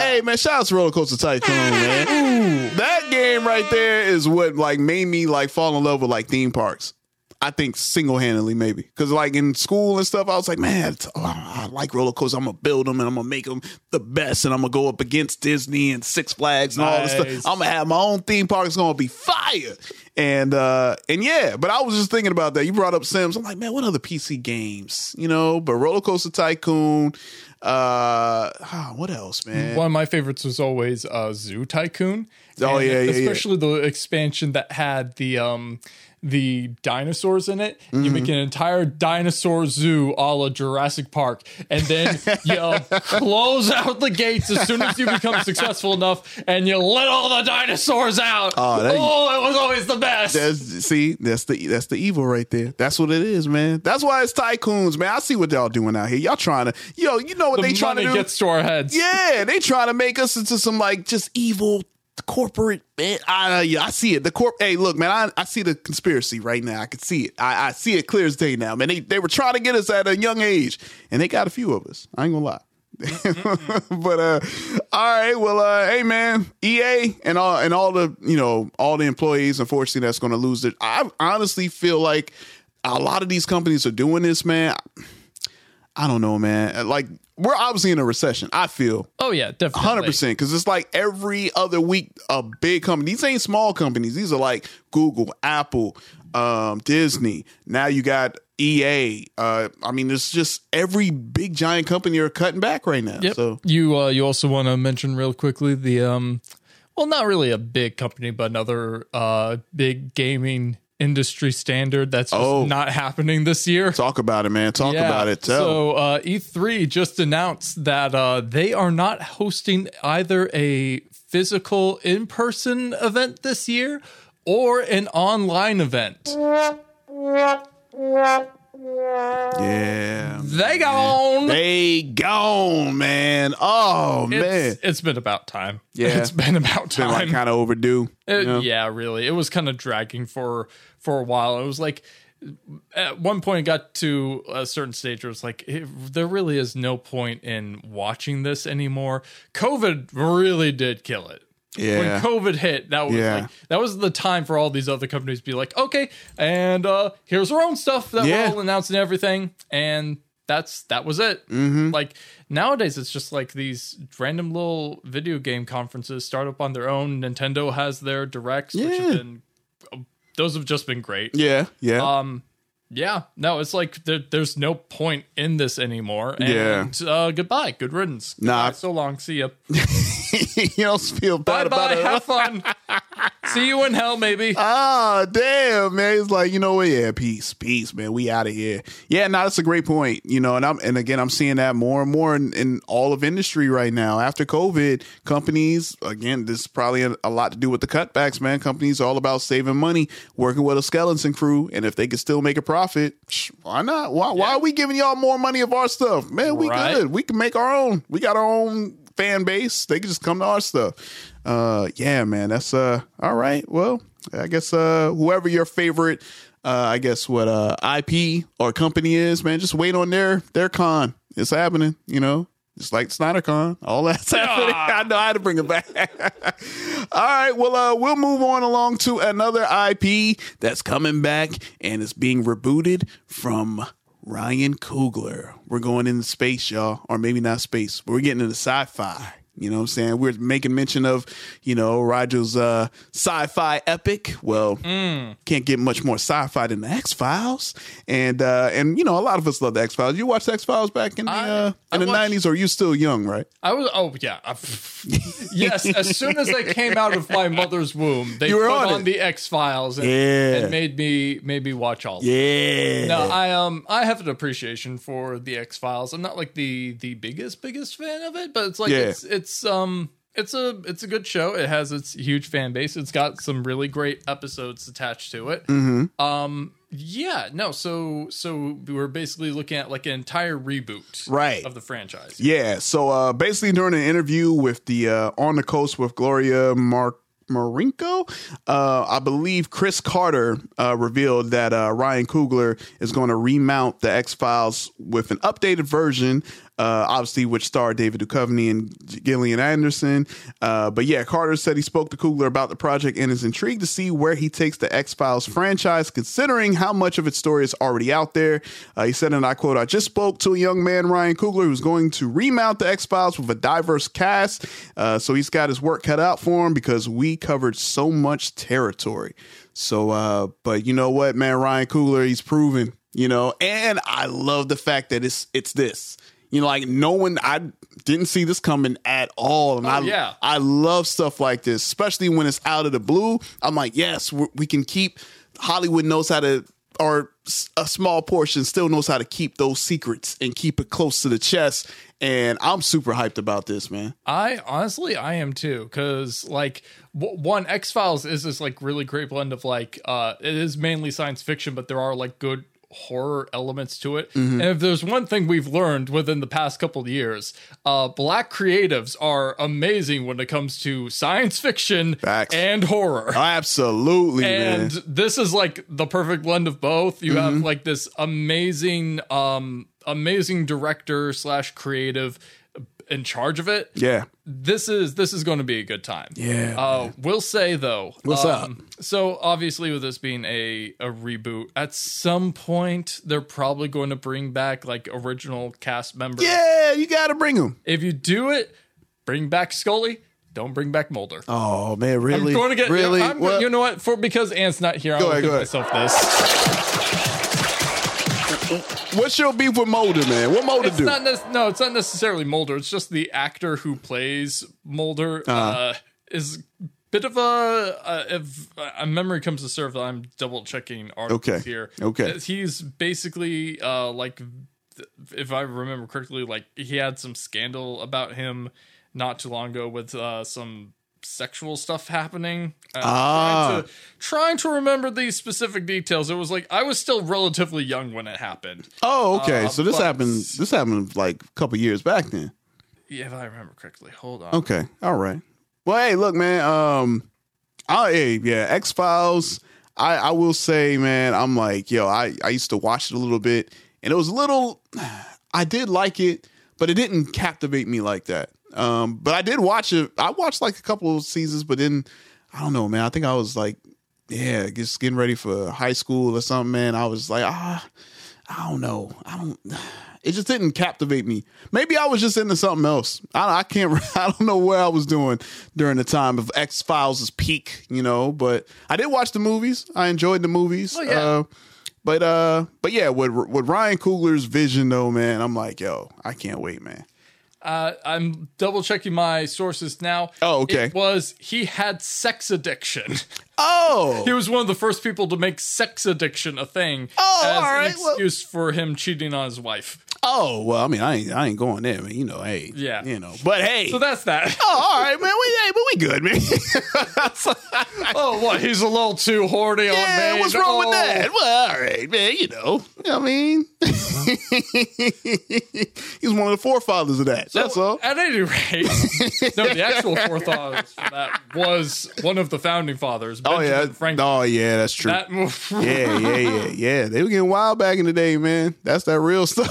Hey, man, shout out to Roller Coaster Tycoon, man. That game right there is what like made me like fall in love with like theme parks. I think single handedly maybe because like in school and stuff, I was like, man, oh, I like roller coasters. I'm gonna build them and I'm gonna make them the best, and I'm gonna go up against Disney and Six Flags and all this stuff. I'm gonna have my own theme park. It's gonna be fire. And uh and yeah, but I was just thinking about that. You brought up Sims. I'm like, man, what other PC games? You know, but Roller Coaster Tycoon. Uh, ah, what else, man? One of my favorites was always uh, Zoo Tycoon. Oh, yeah, yeah, yeah. especially the expansion that had the um the dinosaurs in it. Mm-hmm. You make an entire dinosaur zoo a la Jurassic Park, and then you close out the gates as soon as you become successful enough, and you let all the dinosaurs out. Oh, that- it was always the best. That's see, that's the that's the evil right there. That's what it is, man. That's why it's tycoons, man. I see what y'all doing out here. Y'all trying to, yo, you know what the they trying to do? gets to our heads. yeah, they trying to make us into some like just evil corporate. Man, I I see it. The corp. Hey, look, man, I, I see the conspiracy right now. I can see it. I, I see it clear as day now, man. They they were trying to get us at a young age, and they got a few of us. I ain't gonna lie. but uh all right well uh hey man ea and all and all the you know all the employees unfortunately that's gonna lose it i honestly feel like a lot of these companies are doing this man i don't know man like we're obviously in a recession i feel Oh yeah, definitely. Hundred percent, because it's like every other week a big company. These ain't small companies. These are like Google, Apple, um, Disney. Now you got EA. Uh, I mean, it's just every big giant company are cutting back right now. Yep. So you uh, you also want to mention real quickly the um, well, not really a big company, but another uh big gaming industry standard that's just Oh. not happening this year. talk about it, man. Talk Yeah. about it. Tell. So uh, E3 just announced that uh, they are not hosting either a physical in-person event this year or an online event. Yeah, They gone. they gone, man. Oh man, It's, it's been about time. Yeah. it's been about been time. like kind of overdue. It- you know? Yeah, really. It was kind of dragging for for a while. It was like at one point it got to a certain stage where it's like it, there really is no point in watching this anymore. COVID really did kill it. Yeah. When COVID hit, that was Yeah. like that was the time for all these other companies to be like, okay, and uh here's our own stuff that Yeah. we're all announcing everything, and that's that was it. Mm-hmm. Like nowadays, it's just like these random little video game conferences start up on their own. Nintendo has their directs, which Yeah. have been those have just been great. yeah, yeah. Um, yeah, no, it's like there, there's no point in this anymore. And, uh, goodbye, good riddance. Nah. Goodbye, so long, see ya. you don't feel Bye bad bye, about it. have fun. see you in hell, maybe. Ah, damn, man. It's like, you know what? Yeah, peace, peace, man. We out of here. Yeah, no, that's a great point. You know, and I'm and again I'm seeing that more and more in, in all of industry right now. After COVID, companies, again, this is probably a, a lot to do with the cutbacks, man. Companies are all about saving money, working with a skeleton crew, and if they can still make a profit, why not? Why why are we giving y'all more money of our stuff? Man, we Right. good. We can make our own. We got our own fan base. They can just come to our stuff. Uh yeah, man. That's uh all right. Well, I guess uh whoever your favorite uh I guess what uh IP or company is, man, just wait on their their con. It's happening, you know. It's like SnyderCon, all that's happening. I know I had to bring it back. all right, well, uh, we'll move on along to another IP that's coming back and it's being rebooted from Ryan Coogler. We're going into space, y'all, or maybe not space, but we're getting into sci-fi. You know what I'm saying? We're making mention of, you know, Roger's uh, sci-fi epic. Well, can't get much more sci-fi than the X-Files. And uh, and you know, a lot of us love the X-Files. You watched X-Files back in the I- uh, I in the watched- 90s or you still young, right? I was. Oh yeah. Yes. As soon as I came out of my mother's womb, they were put on on, the X Files and, Yeah. and made me made me watch all. Yeah. No, I um I have an appreciation for the X Files. I'm not like the the biggest biggest fan of it, but it's like Yeah. it's it's um it's a it's a good show. It has its huge fan base. It's got some really great episodes attached to it. Mm-hmm. Um yeah, no, so so we're basically looking at like an entire reboot Right. of the franchise. Yeah. So uh, basically, during an interview with the uh, On the Coast with Gloria Mark. Marinko, uh, I believe Chris Carter uh, revealed that uh, Ryan Coogler is going to remount the X Files with an updated version uh, obviously, which starred David Duchovny and Gillian Anderson. Uh, but yeah, Carter said he spoke to Coogler about the project and is intrigued to see where he takes the X Files franchise, considering how much of its story is already out there. Uh, he said, and I quote, I just spoke to a young man, Ryan Coogler, who's going to remount the X Files with a diverse cast. Uh, so he's got his work cut out for him because we covered so much territory. So, uh, but you know what, man, Ryan Coogler, he's proven, you know, and I love the fact that it's it's this. You know, like no one, I didn't see this coming at all, and I, yeah. I love stuff like this, especially when it's out of the blue. I'm like, yes, we we can keep. Hollywood knows how to, or a small portion still knows how to keep those secrets and keep it close to the chest. And I'm super hyped about this, man. I honestly, I am too, because like w- one X Files is this like really great blend of like uh it is mainly science fiction, but there are like good horror elements to it. Mm-hmm. And if there's one thing we've learned within the past couple of years, uh black creatives are amazing when it comes to science fiction Facts. and horror. Absolutely, and man. this is like the perfect blend of both you Mm-hmm. have like this amazing um amazing director slash creative in charge of it Yeah. this is this is going to be a good time Yeah, uh we'll say though What's um, so obviously with this being a a reboot at some point they're probably going to bring back like original cast members Yeah, you got to bring them. if you do it bring back scully don't bring back mulder Oh man, really? I'm going to get really. I'm, What- You know what? For because Ant's not here, Go I'll ahead, give myself this. What's your beef with Mulder, man? What Mulder It's do? not nec- no, it's not necessarily Mulder. It's just the actor who plays Mulder uh Uh-huh. is bit of a uh, if a memory comes to serve. I'm double checking articles Okay. here. Okay. he's basically uh like if I remember correctly, like he had some scandal about him not too long ago with uh some sexual stuff happening. Uh, Ah. trying, to, trying to remember these specific details. It was like I was still relatively young when it happened. oh, okay. Uh, so this but- happened. This happened like a couple years back then. Yeah, if I remember correctly. Hold on. Okay. All right. Well, hey, look, man. Um, I hey, yeah, X Files. I I will say, man, I'm like, yo, I I used to watch it a little bit, and it was a little. I did like it, but it didn't captivate me like that. Um, but I did watch it. I watched like a couple of seasons, but then I don't know, man. I think I was like, yeah, just getting ready for high school or something, man. I was like, ah, I don't know. I don't. It just didn't captivate me. Maybe I was just into something else. I, I can't. I don't know what I was doing during the time of X Files' peak, you know. But I did watch the movies. I enjoyed the movies. Oh, yeah. Uh, but uh, but yeah, with with Ryan Coogler's vision though, man, I'm like, yo, I can't wait, man. Uh, I'm double checking my sources now. Oh, okay. It was he had sex addiction. Oh, he was one of the first people to make sex addiction a thing Oh, as all an right, well- excuse for him cheating on his wife. Oh, well, I mean, I ain't, I ain't going there, man. You know, hey, Yeah. you know, but hey, So that's that. oh, all right, man. We, hey, but we good, man. oh, what? He's a little too horny on Yeah, me. what's wrong Oh. with that? Well, all right, man. You know, I mean, he's one of the forefathers of that. That's all. At any rate, no, the actual forefathers for that was one of the founding fathers. Oh yeah, Franklin. oh yeah, that's true. That yeah, yeah, yeah, yeah. They were getting wild back in the day, man. That's that real stuff.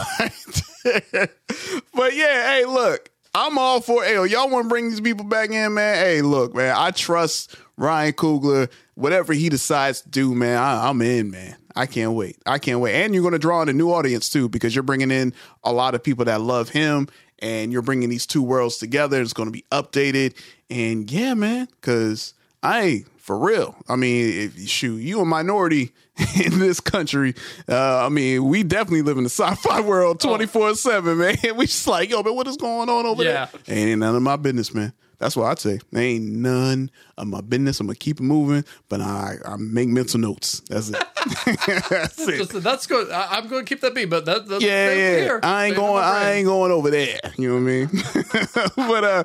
but yeah, hey, look, I'm all for. Hey, y'all want to bring these people back in, man? Hey, look, man, I trust Ryan Coogler. Whatever he decides to do, man, I, I'm in, man. I can't wait. I can't wait. And you're going to draw in a new audience too, because you're bringing in a lot of people that love him, and you're bringing these two worlds together. It's going to be updated, and yeah, man, because I for real. I mean, if you shoot, you a minority in this country. Uh, I mean, we definitely live in the sci-fi world twenty four seven, man. We just like, yo, man, what is going on over Yeah. there? Ain't none of my business, man. That's what I'd say. Ain't none of my business. I'm gonna keep it moving, but I I make mental notes. That's it. That's it. Just- that's good. I, I'm going to keep that be, but that, that's Yeah, yeah. clear. I ain't going. I ain't going over there. You know what I mean? but uh,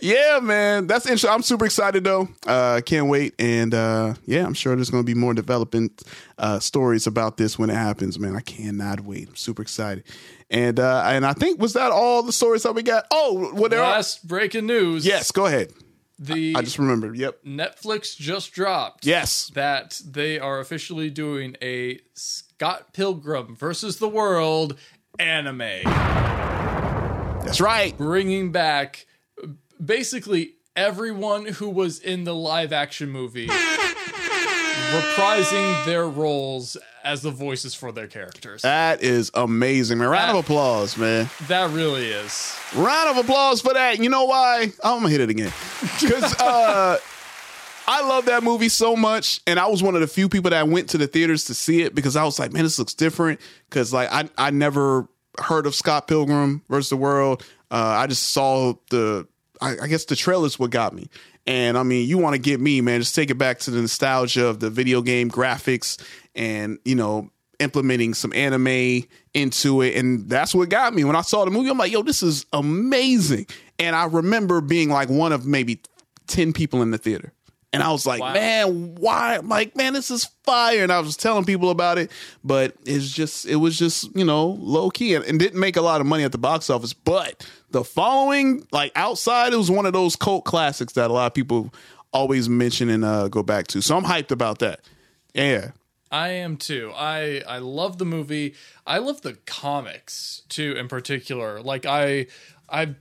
yeah, man, that's interesting. I'm super excited though. Uh, can't wait, and uh, yeah, I'm sure there's going to be more development uh, stories about this when it happens. Man, I cannot wait. I'm super excited. And uh, and I think was that all the stories that we got? Oh, well, there are. Breaking news. Yes, go ahead. The I just remembered. Yep. Netflix just dropped. Yes. That they are officially doing a Scott Pilgrim versus the World anime. That's right. bringing back basically everyone who was in the live action movie, reprising their roles as the voices for their characters. That is amazing, man. Round of applause, man. That really is. Round of applause for that. You know why? I'm gonna hit it again because uh, I love that movie so much, and I was one of the few people that went to the theaters to see it because I was like, man, this looks different. Because like I I never heard of Scott Pilgrim versus the World. Uh, I just saw the I, I guess the trailers what got me. And I mean, you want to get me, man, just take it back to the nostalgia of the video game graphics and, you know, implementing some anime into it. And that's what got me. When I saw the movie, I'm like, yo, this is amazing. And I remember being like one of maybe 10 people in the theater. And I was like, Wow. man, why? I'm like, man, this is fire. And I was telling people about it, but it's just, it was just, you know, low key and, and didn't make a lot of money at the box office. But the following, like outside, it was one of those cult classics that a lot of people always mention and uh, go back to. So I'm hyped about that. Yeah. I am too. I I love the movie. I love the comics too in particular. Like I I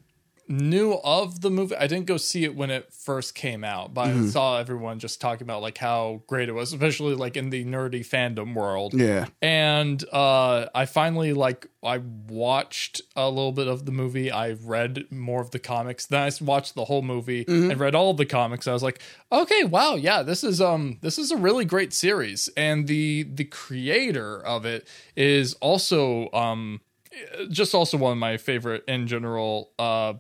knew of the movie. I didn't go see it when it first came out, but Mm-hmm. I saw everyone just talking about like how great it was, especially like in the nerdy fandom world. Yeah. And uh I finally like I watched a little bit of the movie. I read more of the comics. Then I watched the whole movie and read all of the comics. I was like, okay, wow, yeah, this is um this is a really great series. And the the creator of it is also um just also one of my favorite in general uh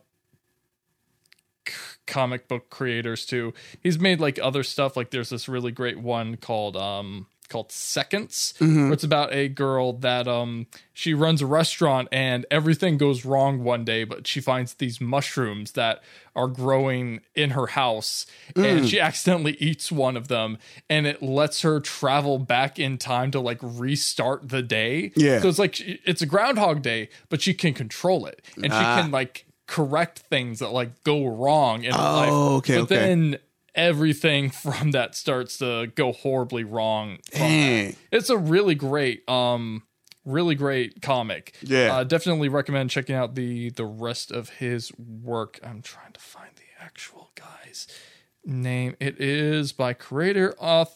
comic book creators too. He's made like other stuff like there's this really great one called um called Seconds where it's about a girl that um she runs a restaurant and everything goes wrong one day but she finds these mushrooms that are growing in her house and she accidentally eats one of them and it lets her travel back in time to like restart the day. Yeah. So it's like it's a groundhog day but she can control it and she can like correct things that like go wrong in her life. okay, But okay. then everything from that starts to go horribly wrong. from that. Dang. It's a really great, um, really great comic. Yeah. uh, definitely recommend checking out the the rest of his work. I'm trying to find the actual guy's name. It is by creator author.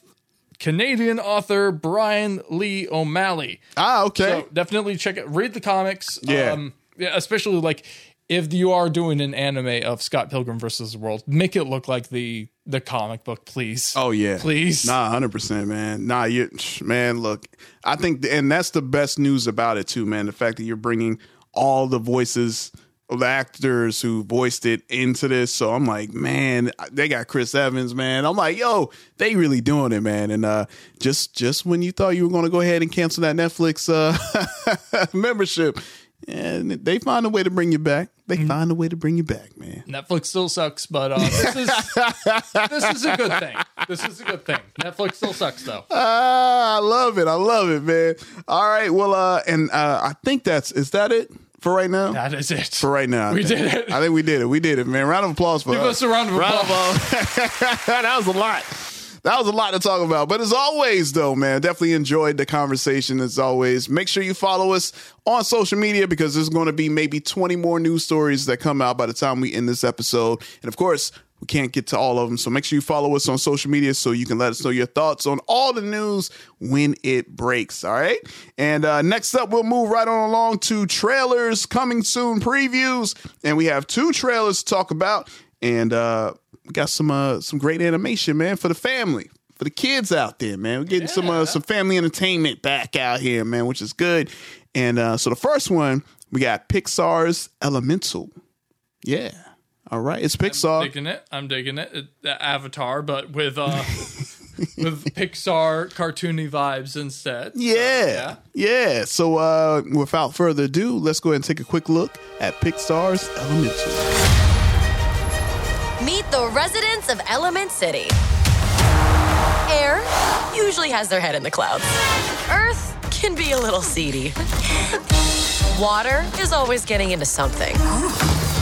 Canadian author Brian Lee O'Malley. Ah, okay. So definitely check it. Read the comics. Yeah. Um, yeah. Especially like if you are doing an anime of Scott Pilgrim versus the World, make it look like the the comic book, please. Oh yeah, Please. Nah, hundred percent, man. Nah, you, man. Look, I think, and that's the best news about it too, man. The fact that you're bringing all the voices of the actors who voiced it into this. So I'm like, man, they got Chris Evans, man. I'm like, yo, they really doing it, man. And uh, just just when you thought you were going to go ahead and cancel that Netflix uh, membership, and they find a way to bring you back. They find a way to bring you back, man. Netflix still sucks, but uh, this is this is a good thing. This is a good thing. Netflix still sucks though. Ah, I love it. I love it, man. All right. Well, uh, and uh, I think that's is that it for right now. That is it. For right now, I We think. did it. I think we did it. We did it, man. Round of applause for Give us a round of applause. that was a lot. That was a lot to talk about. But as always, though, man, definitely enjoyed the conversation as always. Make sure you follow us on social media because there's going to be maybe 20 more news stories that come out by the time we end this episode. And of course, we can't get to all of them. So make sure you follow us on social media so you can let us know your thoughts on all the news when it breaks. All right. And uh, next up, we'll move right on along to trailers coming soon previews. And we have two trailers to talk about. And uh, we got some uh, some great animation, man, for the family, for the kids out there, man. We're getting some uh, some family entertainment back out here, man, which is good. And uh, so the first one we got Pixar's Elemental. Yeah, all right, it's Pixar. digging it. I'm digging it. Avatar, but with uh with Pixar cartoony vibes instead. So, Yeah, yeah. So uh, without further ado, let's go ahead and take a quick look at Pixar's Elemental. Meet the residents of Element City. Air usually has their head in the clouds. Earth can be a little seedy. Water is always getting into something.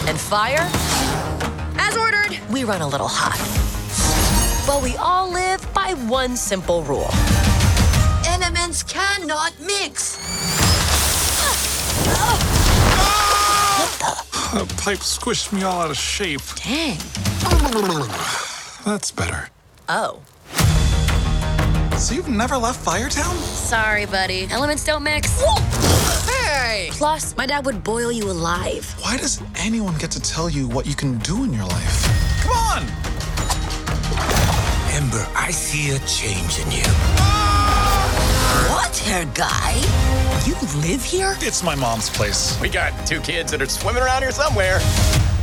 And fire, as ordered, we run a little hot. But we all live by one simple rule. Elements cannot mix. That pipe squished me all out of shape. Dang. That's better. Oh. So you've never left Firetown? Sorry, buddy. Elements don't mix. Hey! Plus, my dad would boil you alive. Why does anyone get to tell you what you can do in your life? Come on! Ember, I see a change in you. Ah! What, hair guy? You live here? It's my mom's place. We got two kids that are swimming around here somewhere.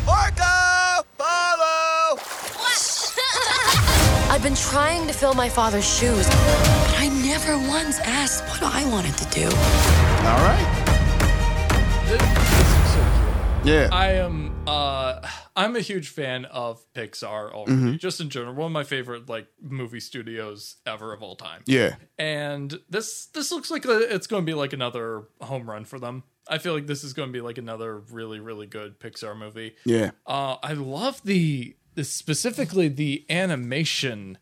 Orca! Follow! I've been trying to fill my father's shoes, but I never once asked what I wanted to do. All right. Yeah. I am uh I'm a huge fan of Pixar already, Mm-hmm. just in general. One of my favorite like movie studios ever of all time. yeah. And this this looks like a, it's going to be like another home run for them. I feel like this is going to be like another really really good Pixar movie. Yeah. Uh, I love the, the specifically the animation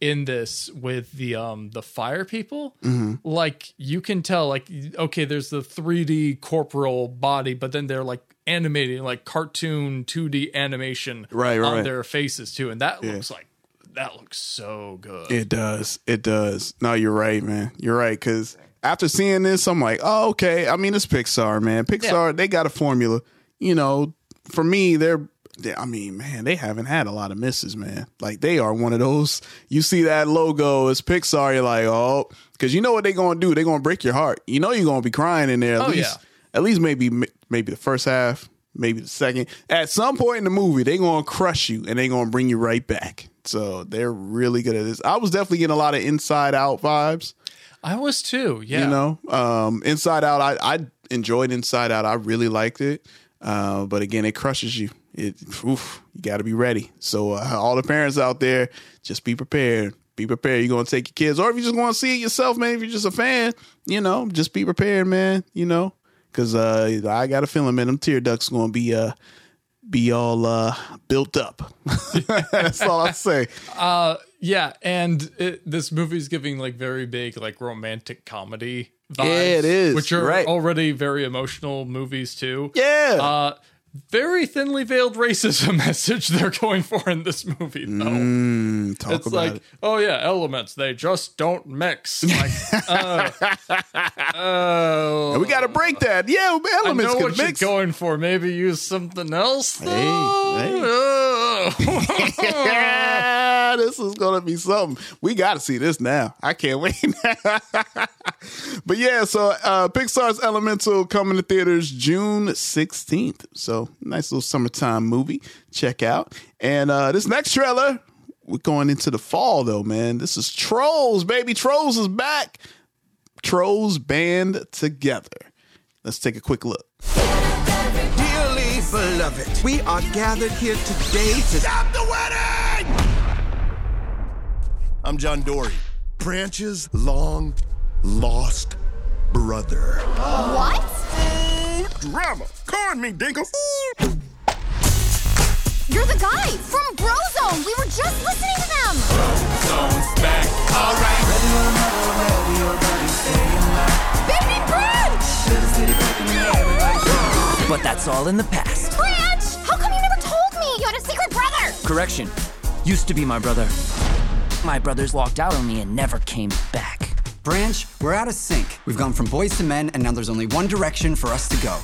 in this with the um the fire people. Mm-hmm. Like you can tell, like okay, there's the 3D corporal body, but then they're like animating like cartoon 2D animation Right, on right. their faces too, and that looks like that looks so good. It does. It does. No, you're right, man. You're right. Because after seeing this, I'm like, oh, okay. I mean, it's Pixar, man. Pixar, they got a formula. You know, for me, they're. they- I mean, man, they haven't had a lot of misses, man. Like they are one of those. You see that logo, it's Pixar. You're like, oh, because you know what they're gonna do. They're gonna break your heart. You know you're gonna be crying in there. At Oh, least, yeah. At least maybe maybe the first half, maybe the second. At some point in the movie, they're gonna crush you and they're gonna bring you right back. So they're really good at this. I was definitely getting a lot of Inside Out vibes. I was too. Yeah. You know, um, Inside Out. I, I enjoyed Inside Out. I really liked it. Uh, but again, it crushes you. It, oof, you got to be ready. So uh, all the parents out there, just be prepared. Be prepared. You're gonna take your kids, or if you just want to see it yourself, man. If you're just a fan, you know, just be prepared, man. You know, because uh, I got a feeling, man, them tear ducts gonna be uh, be all uh, built up. That's all I say. Uh, Yeah, and it, this movie's giving like very big like romantic comedy vibes. Yeah, it is, which are right. already very emotional movies too. Yeah. Uh, very thinly veiled racism message they're going for in this movie though. Mm, talk it's about like, it. oh yeah, elements they just don't mix. Like, uh, oh, And we got to break that. Yeah, I elements know can what mix. you're going for. Maybe use something else. Though. hey. Oh. yeah, this is gonna be something. We got to see this now. I can't wait. but yeah, so uh, Pixar's Elemental coming to theaters June sixteenth. So nice little summertime movie. Check out. And uh, this next trailer, we're going into the fall though, man. This is Trolls, baby. Trolls is back. Trolls band together. Let's take a quick look. Dearly beloved, we are gathered here today to stop the wedding! I'm John Dory, Branch's long lost brother. What? Drama. Corn me, Dinkle. You're the guy from Brozone. We were just listening to them. Baby Branch! But that's all in the past. Branch! How come you never told me? You had a secret brother. Correction. Used to be my brother. My brothers locked out on me and never came back. Branch, we're out of sync. We've gone from boys to men, and now there's only one direction for us to go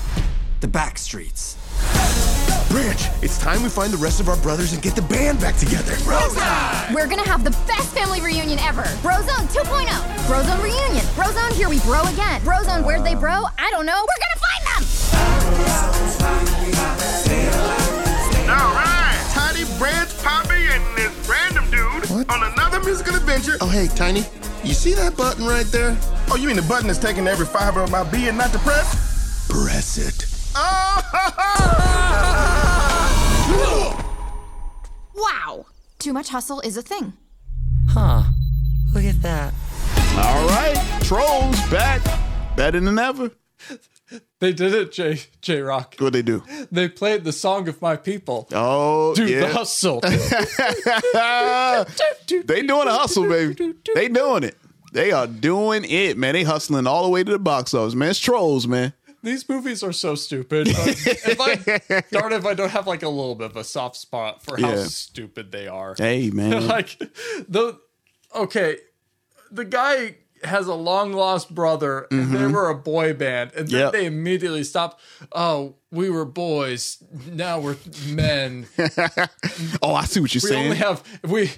the back streets. Branch, it's time we find the rest of our brothers and get the band back together. We're gonna have the best family reunion ever. Brozone 2.0. Brozone reunion. Brozone here we bro again. Brozone where'd they bro? I don't know. We're gonna find them. All right, Tiny Branch Poppy and this random dude on another musical adventure. Oh, hey, Tiny, you see that button right there? Oh, you mean the button that's taking every fiber of my being not to press? Press it. Oh, Wow. Too much hustle is a thing. Huh. Look at that. All right, Trolls back, better than ever. They did it, J J Rock. What they do? They played the song of my people. Oh, Dude, yeah. the hustle. they doing a hustle, baby. They doing it. They are doing it, man. They hustling all the way to the box office, man. It's trolls, man. These movies are so stupid. If I darn if I don't have like a little bit of a soft spot for how Yeah. stupid they are. Hey, man. like the okay, the guy has a long lost brother and they Mhm. were a boy band and then Yep. they immediately stopped oh we were boys now we're men oh i see what you're we saying only have we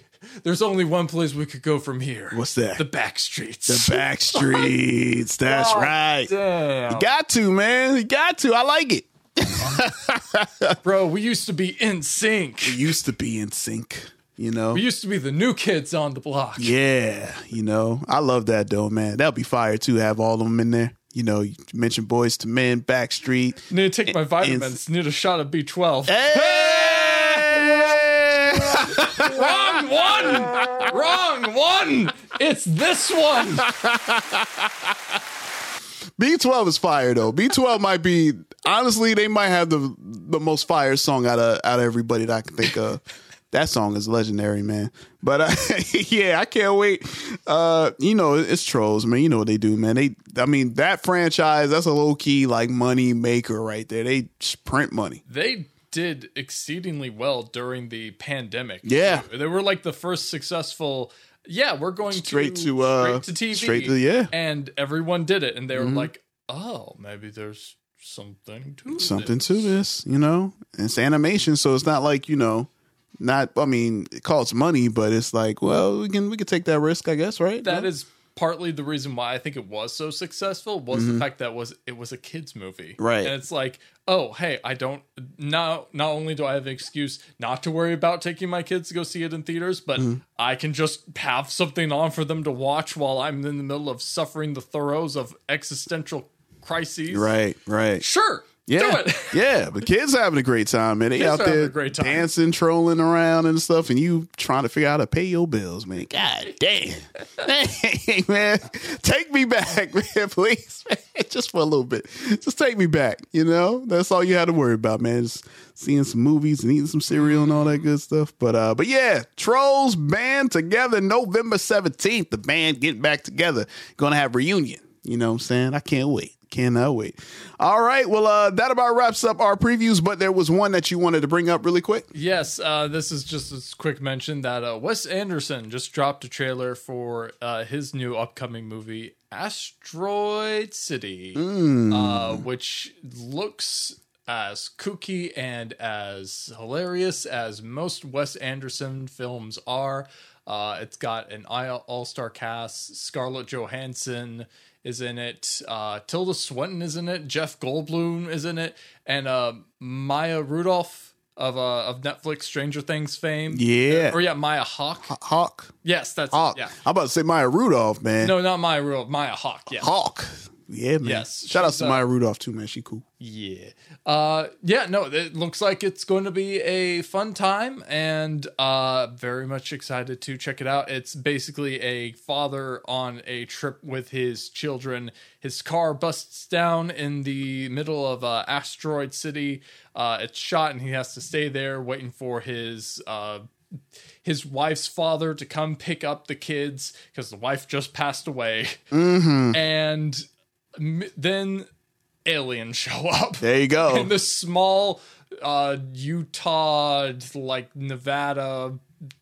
there's only one place we could go from here What's that? the back streets The back streets. That's God right. damn. You got to, man. You got to. I like it. bro we used to be in sync We used to be in sync, you know? we used to be the new kids on the block Yeah, you know, I love that though, man. That'll be fire too. Have all of them in there. You know, you mentioned Boys to Men, Backstreet. need to take my vitamins need a shot of b12 wrong one wrong one it's this one B12 is fire though. B12 might be honestly, they might have the the most fire song out of out of everybody that I can think of. That song is legendary, man. But uh, yeah, I can't wait. Uh, you know, it's trolls, man. You know what they do, man. They, I mean, that franchise, that's a low key like money maker right there. They just print money. they did exceedingly well during the pandemic. Yeah. They were like the first successful yeah, we're going Straight to, to, uh, straight to TV. straight to- yeah. And everyone did it and they were Mhm. like, "Oh, maybe there's something to something this. to this, you know. It's animation, so it's not like you know, not. I mean, it costs money, but it's like, well, we can we can take that risk, I guess, right? That is partly the reason why I think it was so successful was Mhm. the fact that was it was a kids movie. Right. And it's like, oh, hey, I don't now not only do I have an excuse not to worry about taking my kids to go see it in theaters, but Mhm. I can just have something on for them to watch while I'm in the middle of suffering the throes of existential crises. right, right. Sure. Yeah, yeah, but kids having a great time, man. They Kids out there dancing, trolling around and stuff, and you trying to figure out how to pay your bills, man. God damn, hey man, take me back, man, please, man. just for a little bit. Just take me back. You know, that's all you had to worry about, man. Just seeing some movies and eating some cereal and all that good stuff. But uh, but yeah, Trolls band together November seventeenth. The band getting back together, gonna have reunion. You know what I'm saying? I can't wait. Cannot wait. All right. Well, uh, that about wraps up our previews, but there was one that you wanted to bring up really quick. Yes, uh, this is just a quick mention that uh, Wes Anderson just dropped a trailer for uh, his new upcoming movie, Asteroid City, Mm. uh, which looks as kooky and as hilarious as most Wes Anderson films are. Uh, it's got an all star cast. Scarlett Johansson is in it. Uh, Tilda Swinton is in it. Jeff Goldblum is in it, and uh, Maya Rudolph of uh, of Netflix Stranger Things fame. Yeah. or yeah, Maya Hawke. Hawke. Yes, that's Hawke. yeah. I'm about to say Maya Rudolph, man. No, not Maya Rudolph. Maya Hawke. Yes. Hawke. Yeah, man. Yes, Shout out to uh, Maya Rudolph too, man. She cool. Yeah. Uh yeah, no, it looks like it's going to be a fun time and uh very much excited to check it out. It's basically a father on a trip with his children. His car busts down in the middle of uh, Asteroid City. Uh it's shot and he has to stay there waiting for his uh his wife's father to come pick up the kids because the wife just passed away. Mm-hmm. And then aliens show up. There you go. In this small uh Utah like Nevada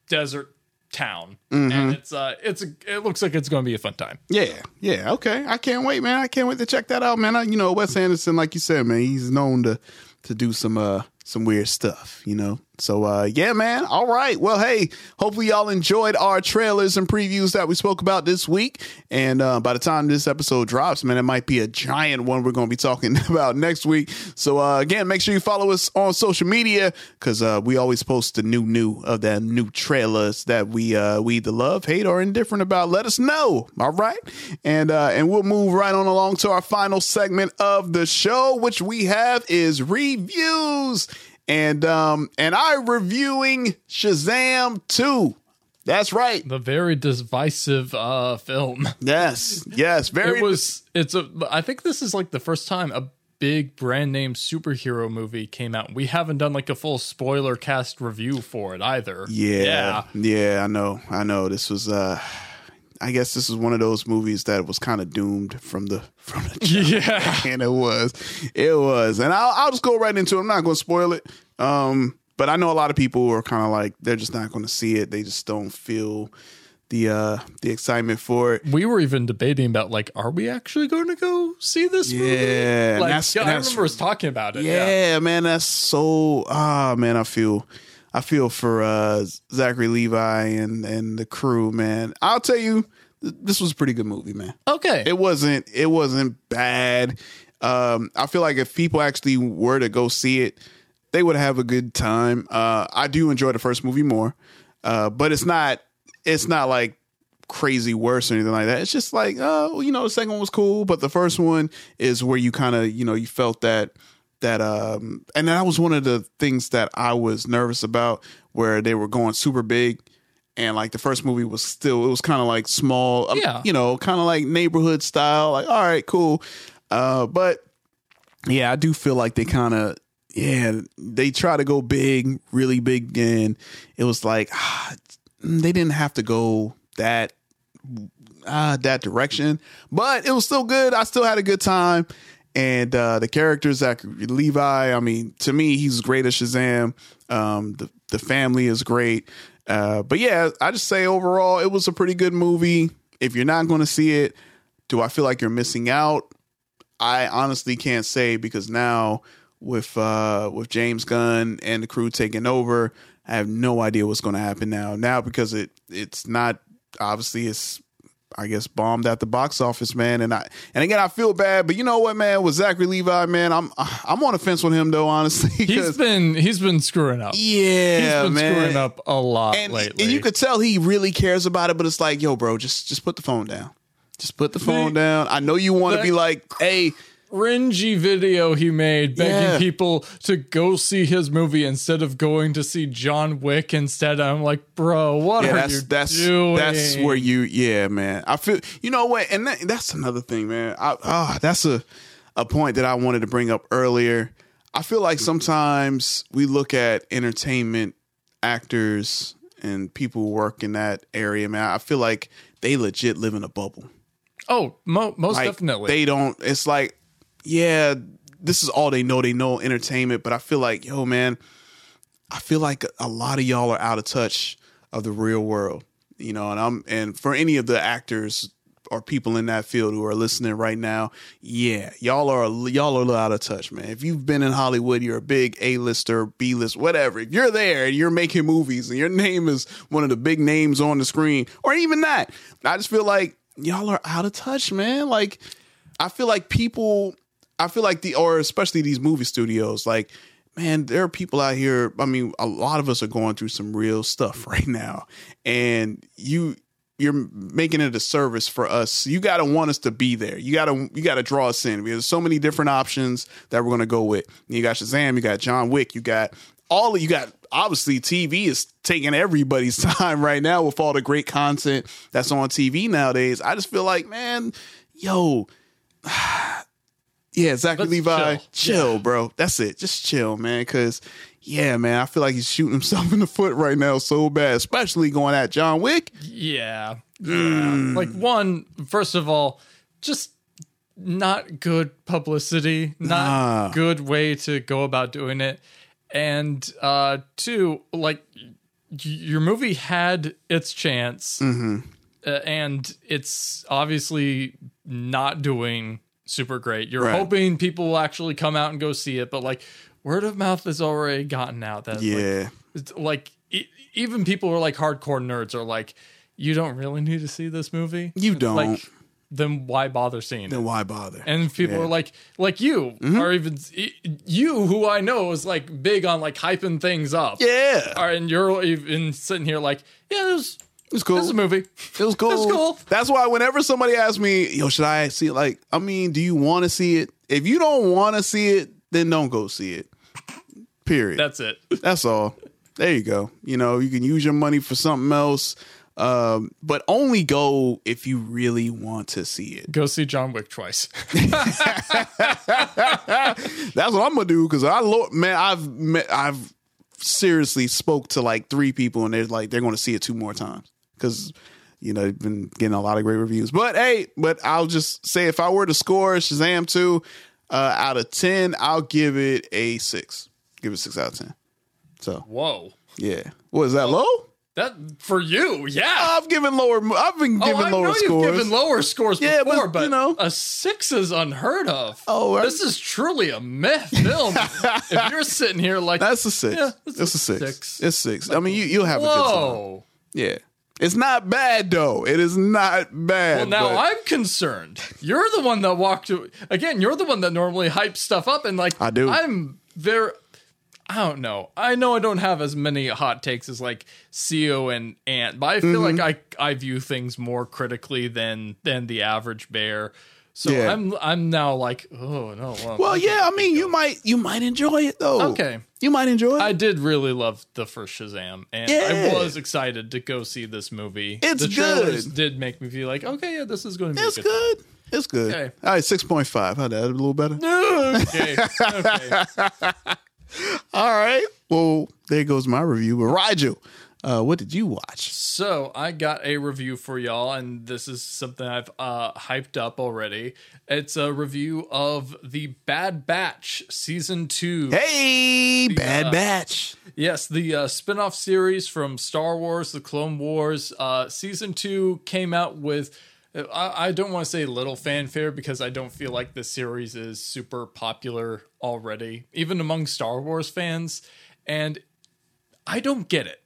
desert town. Mhm. And it's uh it's a it looks like it's going to be a fun time. Yeah, yeah, okay. I can't wait, man. I can't wait to check that out, man. I, you know, Wes Anderson, like you said, man, he's known to to do some uh some weird stuff, you know. So uh yeah, man. All right. Well, hey, hopefully y'all enjoyed our trailers and previews that we spoke about this week. And uh by the time this episode drops, man, it might be a giant one we're gonna be talking about next week. So uh again, make sure you follow us on social media because uh we always post the new new of the new trailers that we uh we either love, hate, or indifferent about. Let us know. All right. And uh and we'll move right on along to our final segment of the show, which we have is reviews. And um and I reviewing Shazam 2. That's right. The very divisive uh film. Yes. Yes. Very it was it's a I think this is like the first time a big brand name superhero movie came out. We haven't done like a full spoiler cast review for it either. Yeah, yeah, I know, I know. This was uh, I guess this is one of those movies that was kind of doomed from the from the jump. Yeah. and it was, it was, and I'll I'll just go right into it. I'm not going to spoil it. Um, but I know a lot of people are kind of like they're just not going to see it. They just don't feel the uh the excitement for it. We were even debating about like, are we actually going to go see this movie? Yeah, like that's- yeah, I remember us talking about it. Yeah, man, that's so ah man, I feel I feel for uh Zachary Levi and and the crew, man. I'll tell you, this was a pretty good movie, man. Okay. It wasn't it wasn't bad. Um I feel like if people actually were to go see it, they would have a good time. Uh I do enjoy the first movie more. Uh but it's not it's not like crazy worse or anything like that. It's just like, oh, you know, the second one was cool, but the first one is where you kind of, you know, you felt that that um and that was one of the things that I was nervous about where they were going super big and like the first movie was still it was kind of like small um, Yeah. you know kind of like neighborhood style like all right cool uh but yeah i do feel like they kind of yeah they try to go big really big and it was like ah, they didn't have to go that uh, that direction, but it was still good. I still had a good time. And uh, the characters, Zach Levi, I mean, to me, he's great as Shazam. Um, the the family is great. Uh, but yeah, I just say overall, it was a pretty good movie. If you're not going to see it, do I feel like you're missing out? I honestly can't say because now with uh, with James Gunn and the crew taking over, I have no idea what's going to happen now. Now because it it's not obviously it's I guess bombed at the box office, man. And I and again I feel bad, but you know what, man? With Zachary Levi, man, I'm I'm on the fence with him though, honestly. He's been he's been screwing up. yeah, he's been man. screwing up a lot and, lately. and you could tell he really cares about it, but it's like, yo, bro, just just put the phone down. Just put the phone down. I know you want to be like, hey, cringy video he made begging Yeah. people to go see his movie instead of going to see John Wick instead. I'm like, bro, what yeah, are that's you that's doing? that's where you, yeah, man. I feel, you know what, and that, that's another thing, man. I, ah, that's a a point that I wanted to bring up earlier. I feel like sometimes we look at entertainment actors and people who work in that area, man. I feel like they legit live in a bubble. Oh, mo- most Like, definitely. They don't. It's like, yeah, this is all they know. They know entertainment, but I feel like, yo, man, I feel like a lot of y'all are out of touch of the real world. You know, and I'm and for any of the actors or people in that field who are listening right now, yeah, y'all are y'all are a little out of touch, man. If you've been in Hollywood, you're a big A lister, B list, whatever. If you're there and you're making movies and your name is one of the big names on the screen, or even that, I just feel like y'all are out of touch, man. Like I feel like people, I feel like the, or especially these movie studios, like, man, there are people out here. I mean, a lot of us are going through some real stuff right now, and you, you're making it a service for us. You got to want us to be there. You got to, you got to draw us in. There's so many different options that we're going to go with. You got Shazam, you got John Wick, you got all, of you got obviously TV is taking everybody's time right now with all the great content that's on TV nowadays. I just feel like, man, yo, yeah, Zachary Let's Levi, chill. chill, bro. That's it. Just chill, man. Cause yeah, man, I feel like he's shooting himself in the foot right now so bad, especially going at John Wick. Yeah. Yeah. Mm. Like one, first of all, just not good publicity, not Nah. good way to go about doing it. And uh two, like your movie had its chance Mm-hmm. uh, and it's obviously not doing super great. You're Right. hoping people will actually come out and go see it, but like word of mouth has already gotten out that Yeah. it's like e- even people who are like hardcore nerds are like, you don't really need to see this movie. You don't. Like, then why bother seeing Then it? why bother? And people Yeah. Mm-hmm. are like, like you, or even you, who I know is like big on like hyping things up. Yeah. Or, and you're even sitting here like, yeah, it was, It's cool. It's a movie. It was cool. It's cool. That's why whenever somebody asks me, yo, should I see it? Like, I mean, do you want to see it? If you don't want to see it, then don't go see it. Period. That's it. That's all. There you go. You know, you can use your money for something else, um, but only go if you really want to see it. Go see John Wick twice. That's what I'm gonna do because I lo- man, I've met, I've seriously spoke to like three people and they're like they're gonna see it two more times because you know, been getting a lot of great reviews. But hey, but I'll just say if I were to score Shazam 2 uh, out of 10, I'll give it a 6. Give it 6 out of 10. So, Whoa. yeah. What is that low? That for you, yeah. I've given lower I've been Oh, giving I lower know scores. you've given lower scores Yeah, but, before, but, you know. a six is unheard of. Oh, I- this is truly a myth film. if you're sitting here like That's a 6. Yeah, it's, it's a a 6. six. It's 6. I mean, you you'll have a good time. whoa. Yeah. It's not bad though. It is not bad. Well, now but- I'm concerned. You're the one that walked again. You're the one that normally hypes stuff up, and like I do. I'm very. I don't know. I know I don't have as many hot takes as like CEO and Ant, but I feel Mm-hmm. like I I view things more critically than than the average bear. So Yeah. I'm I'm now like, oh no. Well, Well, yeah, I mean, you might you might enjoy it though. Okay. You might enjoy it. I did really love the first Shazam, and Yeah. I was excited to go see this movie. It's the trailers good. Did make me feel like, okay, yeah, this is going to be it's good. good. It's good. Okay. All right, six point five. How that a little better? Okay, okay. All right. Well, there goes my review. But Rigel, uh, what did you watch? So I got a review for y'all, and this is something I've uh, hyped up already. It's a review of the Bad Batch season two. Hey, Bad uh, Batch. Yes, the uh, spin-off series from Star Wars, The Clone Wars. Uh, season two came out with, I, I don't want to say little fanfare because I don't feel like the series is super popular already, even among Star Wars fans. And I don't get it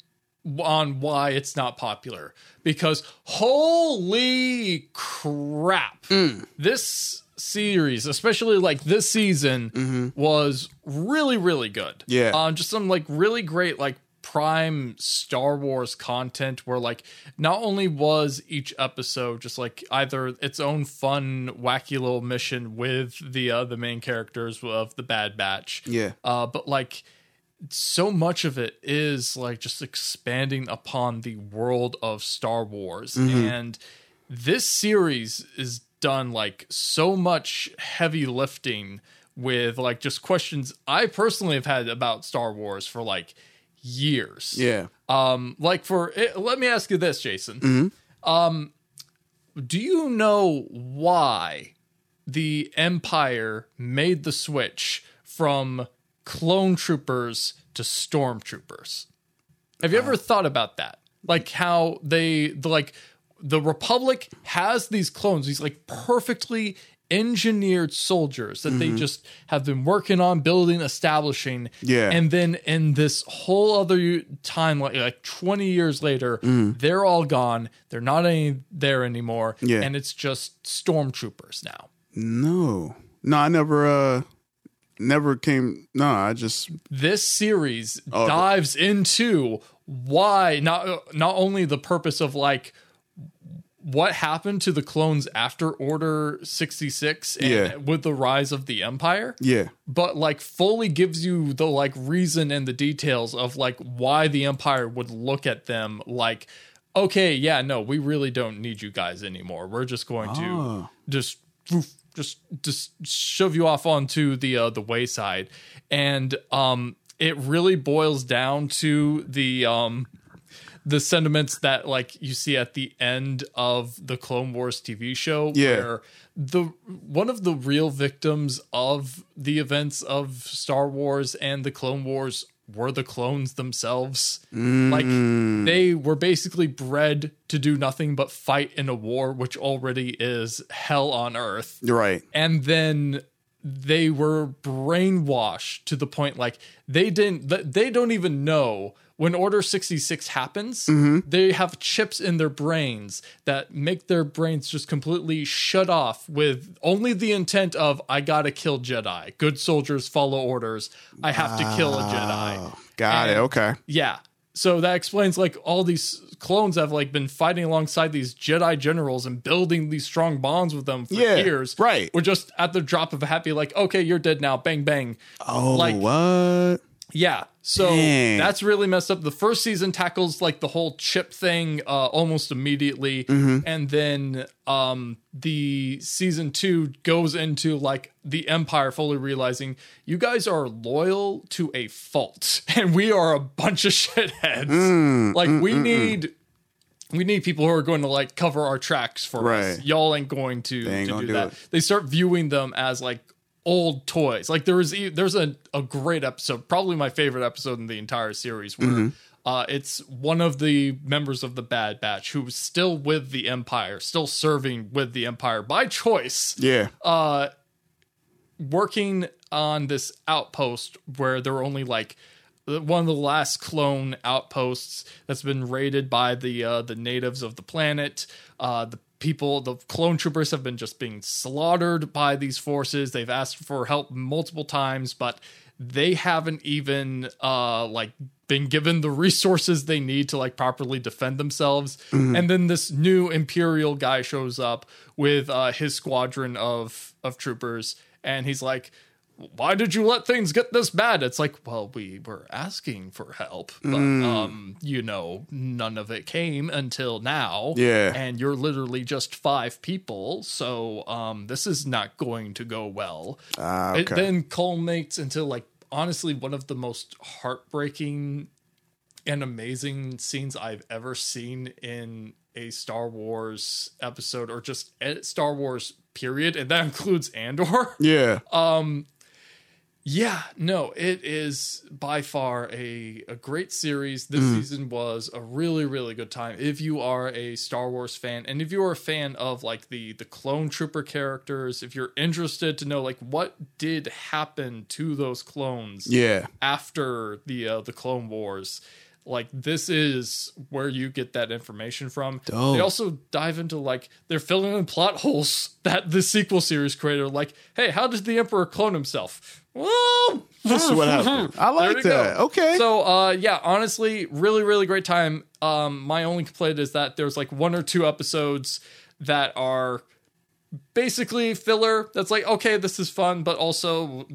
on why it's not popular because holy crap this series especially like this season was really really good Yeah. um just some like really great like prime star wars content where like not only was each episode just like either its own fun wacky little mission with the uh the main characters of the bad batch Yeah. uh but like so much of it is like just expanding upon the world of Star Wars. And this series is done like so much heavy lifting with like just questions I personally have had about Star Wars for like years. Yeah. Um like for eh, let me ask you this Jason. Um do you know why the Empire made the switch from clone troopers to stormtroopers. Have you ever thought about that? Like how they the like the Republic has these clones, these like perfectly engineered soldiers that they just have been working on building, establishing. Yeah. And then in this whole other time, like like 20 years later, they're all gone. They're not any there anymore. Yeah. And it's just stormtroopers now. No. No, I never uh never came no, I just this series Oh. dives into why not not only the purpose of like what happened to the clones after order 66 and Yeah. with the rise of the empire yeah. but like fully gives you the like reason and the details of like why the empire would look at them like okay yeah no we really don't need you guys anymore we're just going to Oh. just just just shove you off onto the uh, the wayside and um it really boils down to the um the sentiments that like you see at the end of the Clone Wars TV show Yeah. where the one of the real victims of the events of Star Wars and the Clone Wars were the clones themselves. Mm. Like they were basically bred to do nothing but fight in a war which already is hell on earth right. and then they were brainwashed to the point like they didn't they don't even know when order 66 happens mm-hmm. they have chips in their brains that make their brains just completely shut off with only the intent of i gotta kill jedi good soldiers follow orders i have to kill a jedi Got it. Okay. yeah. So that explains like all these clones have like been fighting alongside these Jedi generals and building these strong bonds with them for Yeah, years. right. We're just at the drop of a happy, like, okay, you're dead now. Bang bang. Oh, Like- what? Yeah. So Dang. that's really messed up. The first season tackles like the whole chip thing uh, almost immediately, Mm-hmm. and then um, the season two goes into like the Empire fully realizing you guys are loyal to a fault, and we are a bunch of shitheads. Mm, like we need we need people who are going to like cover our tracks for us. Y'all ain't going to, ain't to do that. it. They start viewing them as like old toys. Like there was e- there's a, a great episode, probably my favorite episode in the entire series, where Mhm. uh, it's one of the members of the Bad Batch who's still with the Empire, still serving with the Empire by choice Yeah. uh working on this outpost where there are only like one of the last clone outposts that's been raided by the uh the natives of the planet uh the people the clone troopers have been just being slaughtered by these forces they've asked for help multiple times but they haven't even uh like been given the resources they need to like properly defend themselves Mhm. and then this new imperial guy shows up with uh his squadron of of troopers and he's like why did you let things get this bad it's like well we were asking for help but Mm. um you know none of it came until now Yeah. and you're literally just five people so um this is not going to go well Ah, it then culminates into like honestly one of the most heartbreaking and amazing scenes I've ever seen in a Star Wars episode or just Star Wars period and that includes Andor. Yeah. Um yeah, no, it is by far a, a great series. This Mm. season was a really, really good time. If you are a Star Wars fan and if you are a fan of like the the clone trooper characters, if you're interested to know like what did happen to those clones Yeah. after the uh, the Clone Wars, like this is where you get that information from. Dope. They also dive into like they're filling in plot holes that the sequel series created. Like, hey, how did the Emperor clone himself? Well, This is what happened. I like we go. that. Okay. So, uh, yeah, honestly, really, really great time. Um, my only complaint is that there's like one or two episodes that are basically filler. That's like, okay, this is fun, but also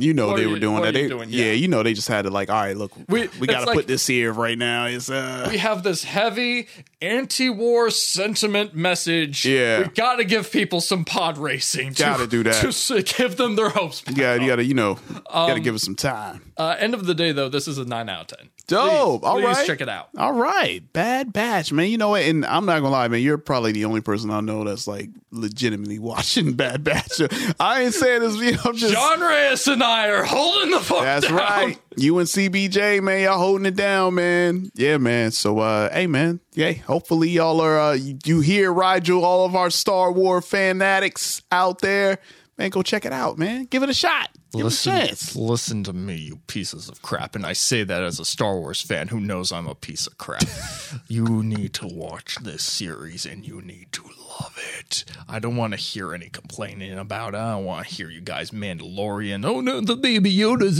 You know What they were you- doing that. They, doing? yeah. Yeah. you know they just had to like, all right, look, we, it's got to like- put this here right now. It's uh, we have this heavy anti-war sentiment message. Yeah. we got to give people some pod racing. To, Gotta do that. to give them their hopes. got, you got to, you know, got to Um, give it some time. Uh, end of the day, though, this is a nine out of ten. Dope. Please, All please right. check it out. All right. Bad batch, man. You know what? And I'm not gonna lie, man. You're probably the only person I know that's like legitimately watching Bad Batch. I ain't saying this. You know, I'm just. John Reyes and I are holding the fuck That's down. right. You and CBJ, man, y'all holding it down, man. Yeah, man. So, uh, hey, man. Yeah, hopefully y'all are. Uh, you, you hear Rigel, all of our Star Wars fanatics out there, man. Go check it out, man. Give it a shot. Give Listen, it a chance. listen to me, you pieces of crap. And I say that as a Star Wars fan who knows I'm a piece of crap. you need to watch this series and you need to love it. I don't want to hear any complaining about it. I don't want to hear you guys Mandalorian. Oh no, the baby Yoda's.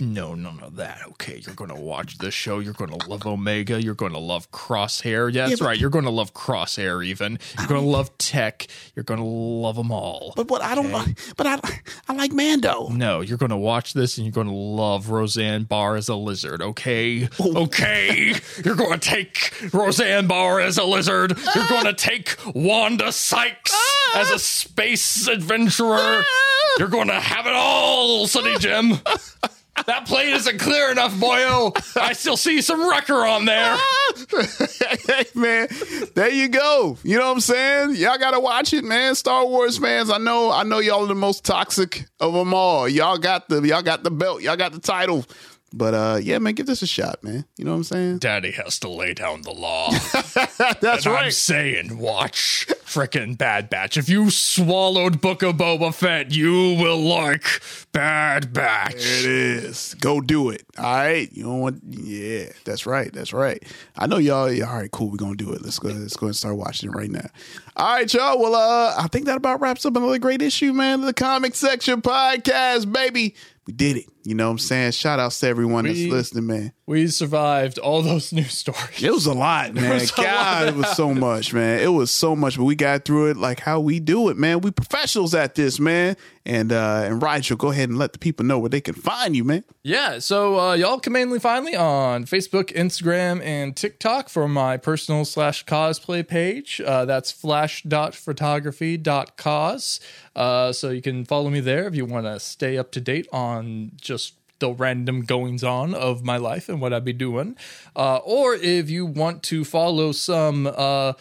No, none of that. Okay, you're going to watch this show. You're going to love Omega. You're going to love Crosshair. Yeah, that's but- right. You're going to love Crosshair even. You're going to love Tech. You're going to love them all. But what I don't like, but I I like Mando. No, you're going to watch this and you're going to love Roseanne Barr as a lizard, okay? Oh. Okay. you're going to take Roseanne Barr as a lizard. You're going to take Wanda Sykes ah! as a space adventurer. Ah! You're going to have it all, Sonny Jim. That plate isn't clear enough, boyo. I still see some wrecker on there. Ah! hey man, there you go. You know what I'm saying? Y'all gotta watch it, man. Star Wars fans, I know, I know y'all are the most toxic of them all. Y'all got the, y'all got the belt, y'all got the title. But uh, yeah, man, give this a shot, man. You know what I'm saying? Daddy has to lay down the law. That's and I'm saying, watch frickin' Bad Batch. If you swallowed Book of Boba Fett, you will like Bad Batch. There it is. Go do it. All right. You don't want yeah, that's right. That's right. I know y'all all right, cool, we're gonna do it. Let's go let's go and start watching it right now. All right, y'all. Well, uh, I think that about wraps up another great issue, man, the comic section podcast, baby. We did it. You know what I'm saying? Shout outs to everyone We- that's listening, man. We survived all those news stories. It was a lot, man. God, lot. it was so much, man. It was so much, but we got through it like how we do it, man. We professionals at this, man. And uh and Rigel, go ahead and let the people know where they can find you, man. Yeah, so uh, y'all can mainly find me on Facebook, Instagram, and TikTok for my personal slash cosplay page. Uh, that's flash.photography.cos. Uh, so you can follow me there if you want to stay up to date on just the random goings on of my life and what I'd be doing. Uh, or if you want to follow some uh,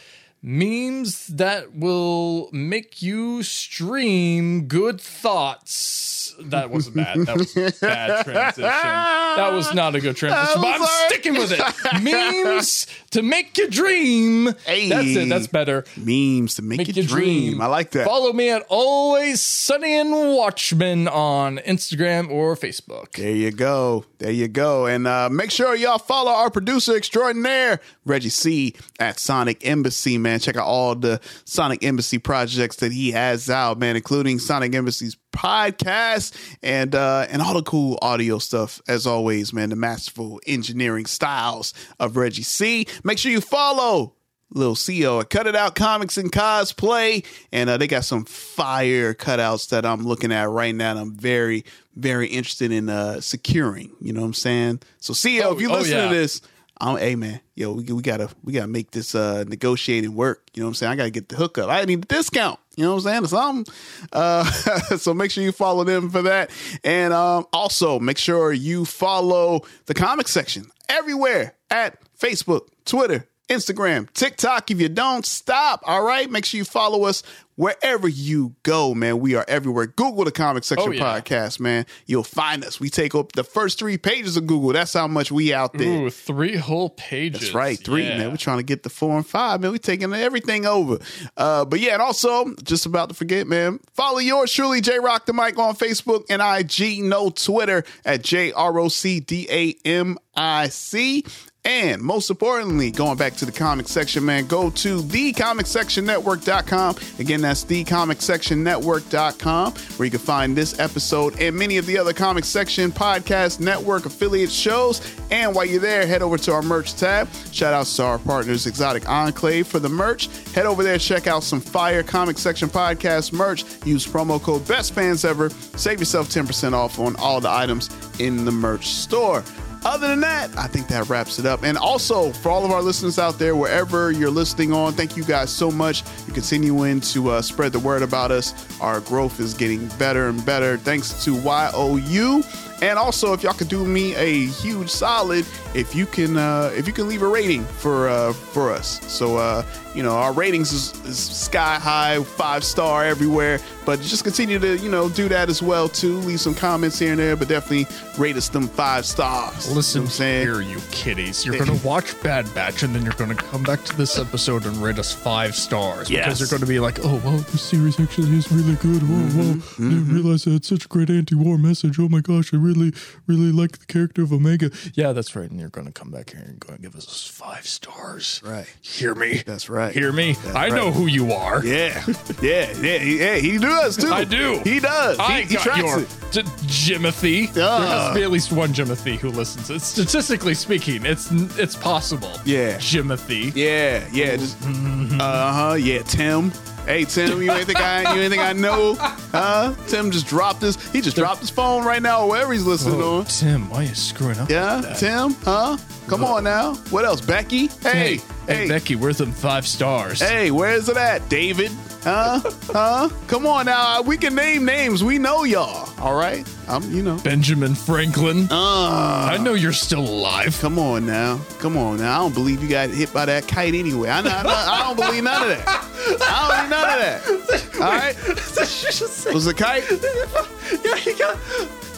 memes that will make you stream good thoughts. That wasn't bad. That was bad transition. That was not a good transition, but I'm sorry. sticking with it. Memes to make you dream. Hey. That's it. That's better. Memes to make, Make you dream. dream. I like that. Follow me at Always Sunny and Watchman on Instagram or Facebook. There you go. There you go. And uh, make sure y'all follow our producer extraordinaire, Reggie C, at Sonic Embassy, man. Check out all the Sonic Embassy projects that he has out, man, including Sonic Embassy's podcast and uh, and all the cool audio stuff. As always, man, the masterful engineering styles of Reggie C. Make sure you follow Little CO at Cut It Out Comics and Cosplay. And uh, they got some fire cutouts that I'm looking at right now. I'm very, very interested in uh, securing. You know what I'm saying? So CO, Oh, if you oh, listen yeah. to this, I'm hey man, yo, we, we gotta we gotta make this uh negotiating work. You know what I'm saying? I gotta get the hookup. I need a discount. You know what I'm saying? Or something. Uh, so make sure you follow them for that. And um, also make sure you follow the comic section everywhere at Facebook, Twitter, Instagram, TikTok. If you don't stop, all right, make sure you follow us wherever you go, man. We are everywhere. Google the Comic Section Oh, yeah. Podcast, man. You'll find us. We take up the first three pages of Google. That's how much we out there. Ooh, three whole pages. That's right, three, Yeah. man. We're trying to get the four and five, man. We're taking everything over. Uh, but yeah, and also, just about to forget, man, follow yours truly, J Rock the Mic on Facebook and IG, no Twitter at J R O C D A M I C. And most importantly, going back to the comic section, man, go to thecomicsectionnetwork.com. Again, that's thecomicsectionnetwork.com, where you can find this episode and many of the other Comic Section Podcast Network affiliate shows. And while you're there, head over to our merch tab. Shout out to our partners, Exotic Enclave, for the merch. Head over there, check out some fire Comic Section Podcast merch. Use promo code Best Fans Ever. Save yourself 10% off on all the items in the merch store. Other than that, I think that wraps it up. And also, for all of our listeners out there, wherever you're listening on, thank you guys so much. You're continuing to uh, spread the word about us. Our growth is getting better and better thanks to YOU. And also, if y'all could do me a huge solid, if you can, uh, if you can leave a rating for uh, for us. So, uh, you know, our ratings is, is sky high, five star everywhere. But just continue to, you know, do that as well too. Leave some comments here and there, but definitely rate us them five stars. Listen You know I'm saying? here, you kiddies. You're going to watch Bad Batch and then you're going to come back to this episode and rate us five stars. Yes. Because you're going to be like, oh, wow, this series actually is really good. Whoa, whoa. Mm-hmm, I didn't realize it had such a great anti war message. Oh my gosh, I really, really really like the character of Omega. Yeah, that's right. And you're going to come back here and go and give us five stars. Right. Hear me? That's right. Hear me? That's I know who you are. Yeah, yeah, yeah, yeah. He does too. I do. He does. I he, he got tracks your. J- Jimothy. There has to be at least one Jimothy who listens. It's statistically speaking, it's it's possible. Yeah. Jimothy. Yeah, yeah. Just uh huh. Yeah, Tim. Hey Tim, you ain't think I you ain't think I know? Huh? Tim just dropped his he just dropped his phone right now or wherever he's listening Oh, on. Tim, why are you screwing up? Yeah, like? Tim, huh? Come on now. What else? Becky? Hey, Hey, hey, Becky, where's them five stars? Hey, where's it at? David? Huh? huh? Come on now. We can name names. We know y'all. All right? I'm, you know. Benjamin Franklin. Uh, I know you're still alive. Come on now. Come on now. I don't believe you got hit by that kite anyway. I, know, I, I don't believe none of that. I don't believe none of that. All right? Was it a kite? yeah, he got.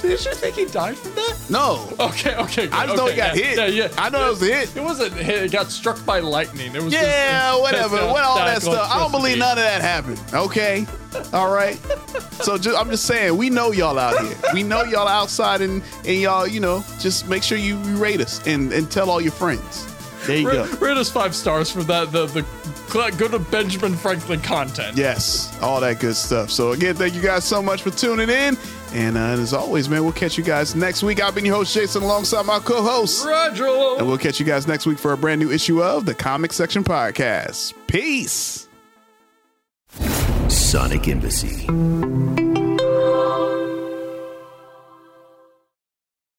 Did you think he died from that? No. Okay, okay. I just good, know he got yeah, hit. Yeah, yeah. I know it was a hit. It wasn't hit. It got struck by lightning. It was. Yeah, just, whatever. What all that stuff. I don't believe none of that happened. Okay. All right. So just, I'm just saying, we know y'all out here. We know y'all outside, and and y'all, you know, just make sure you rate us and and tell all your friends. There you go. Rate, rate us five stars for that. The the go to Benjamin Franklin content. Yes, all that good stuff. So again, thank you guys so much for tuning in. And uh, as always, man, we'll catch you guys next week. I've been your host, Jason, alongside my co-host. Roger. And we'll catch you guys next week for a brand new issue of the Comic Section Podcast. Peace. Sonic Embassy.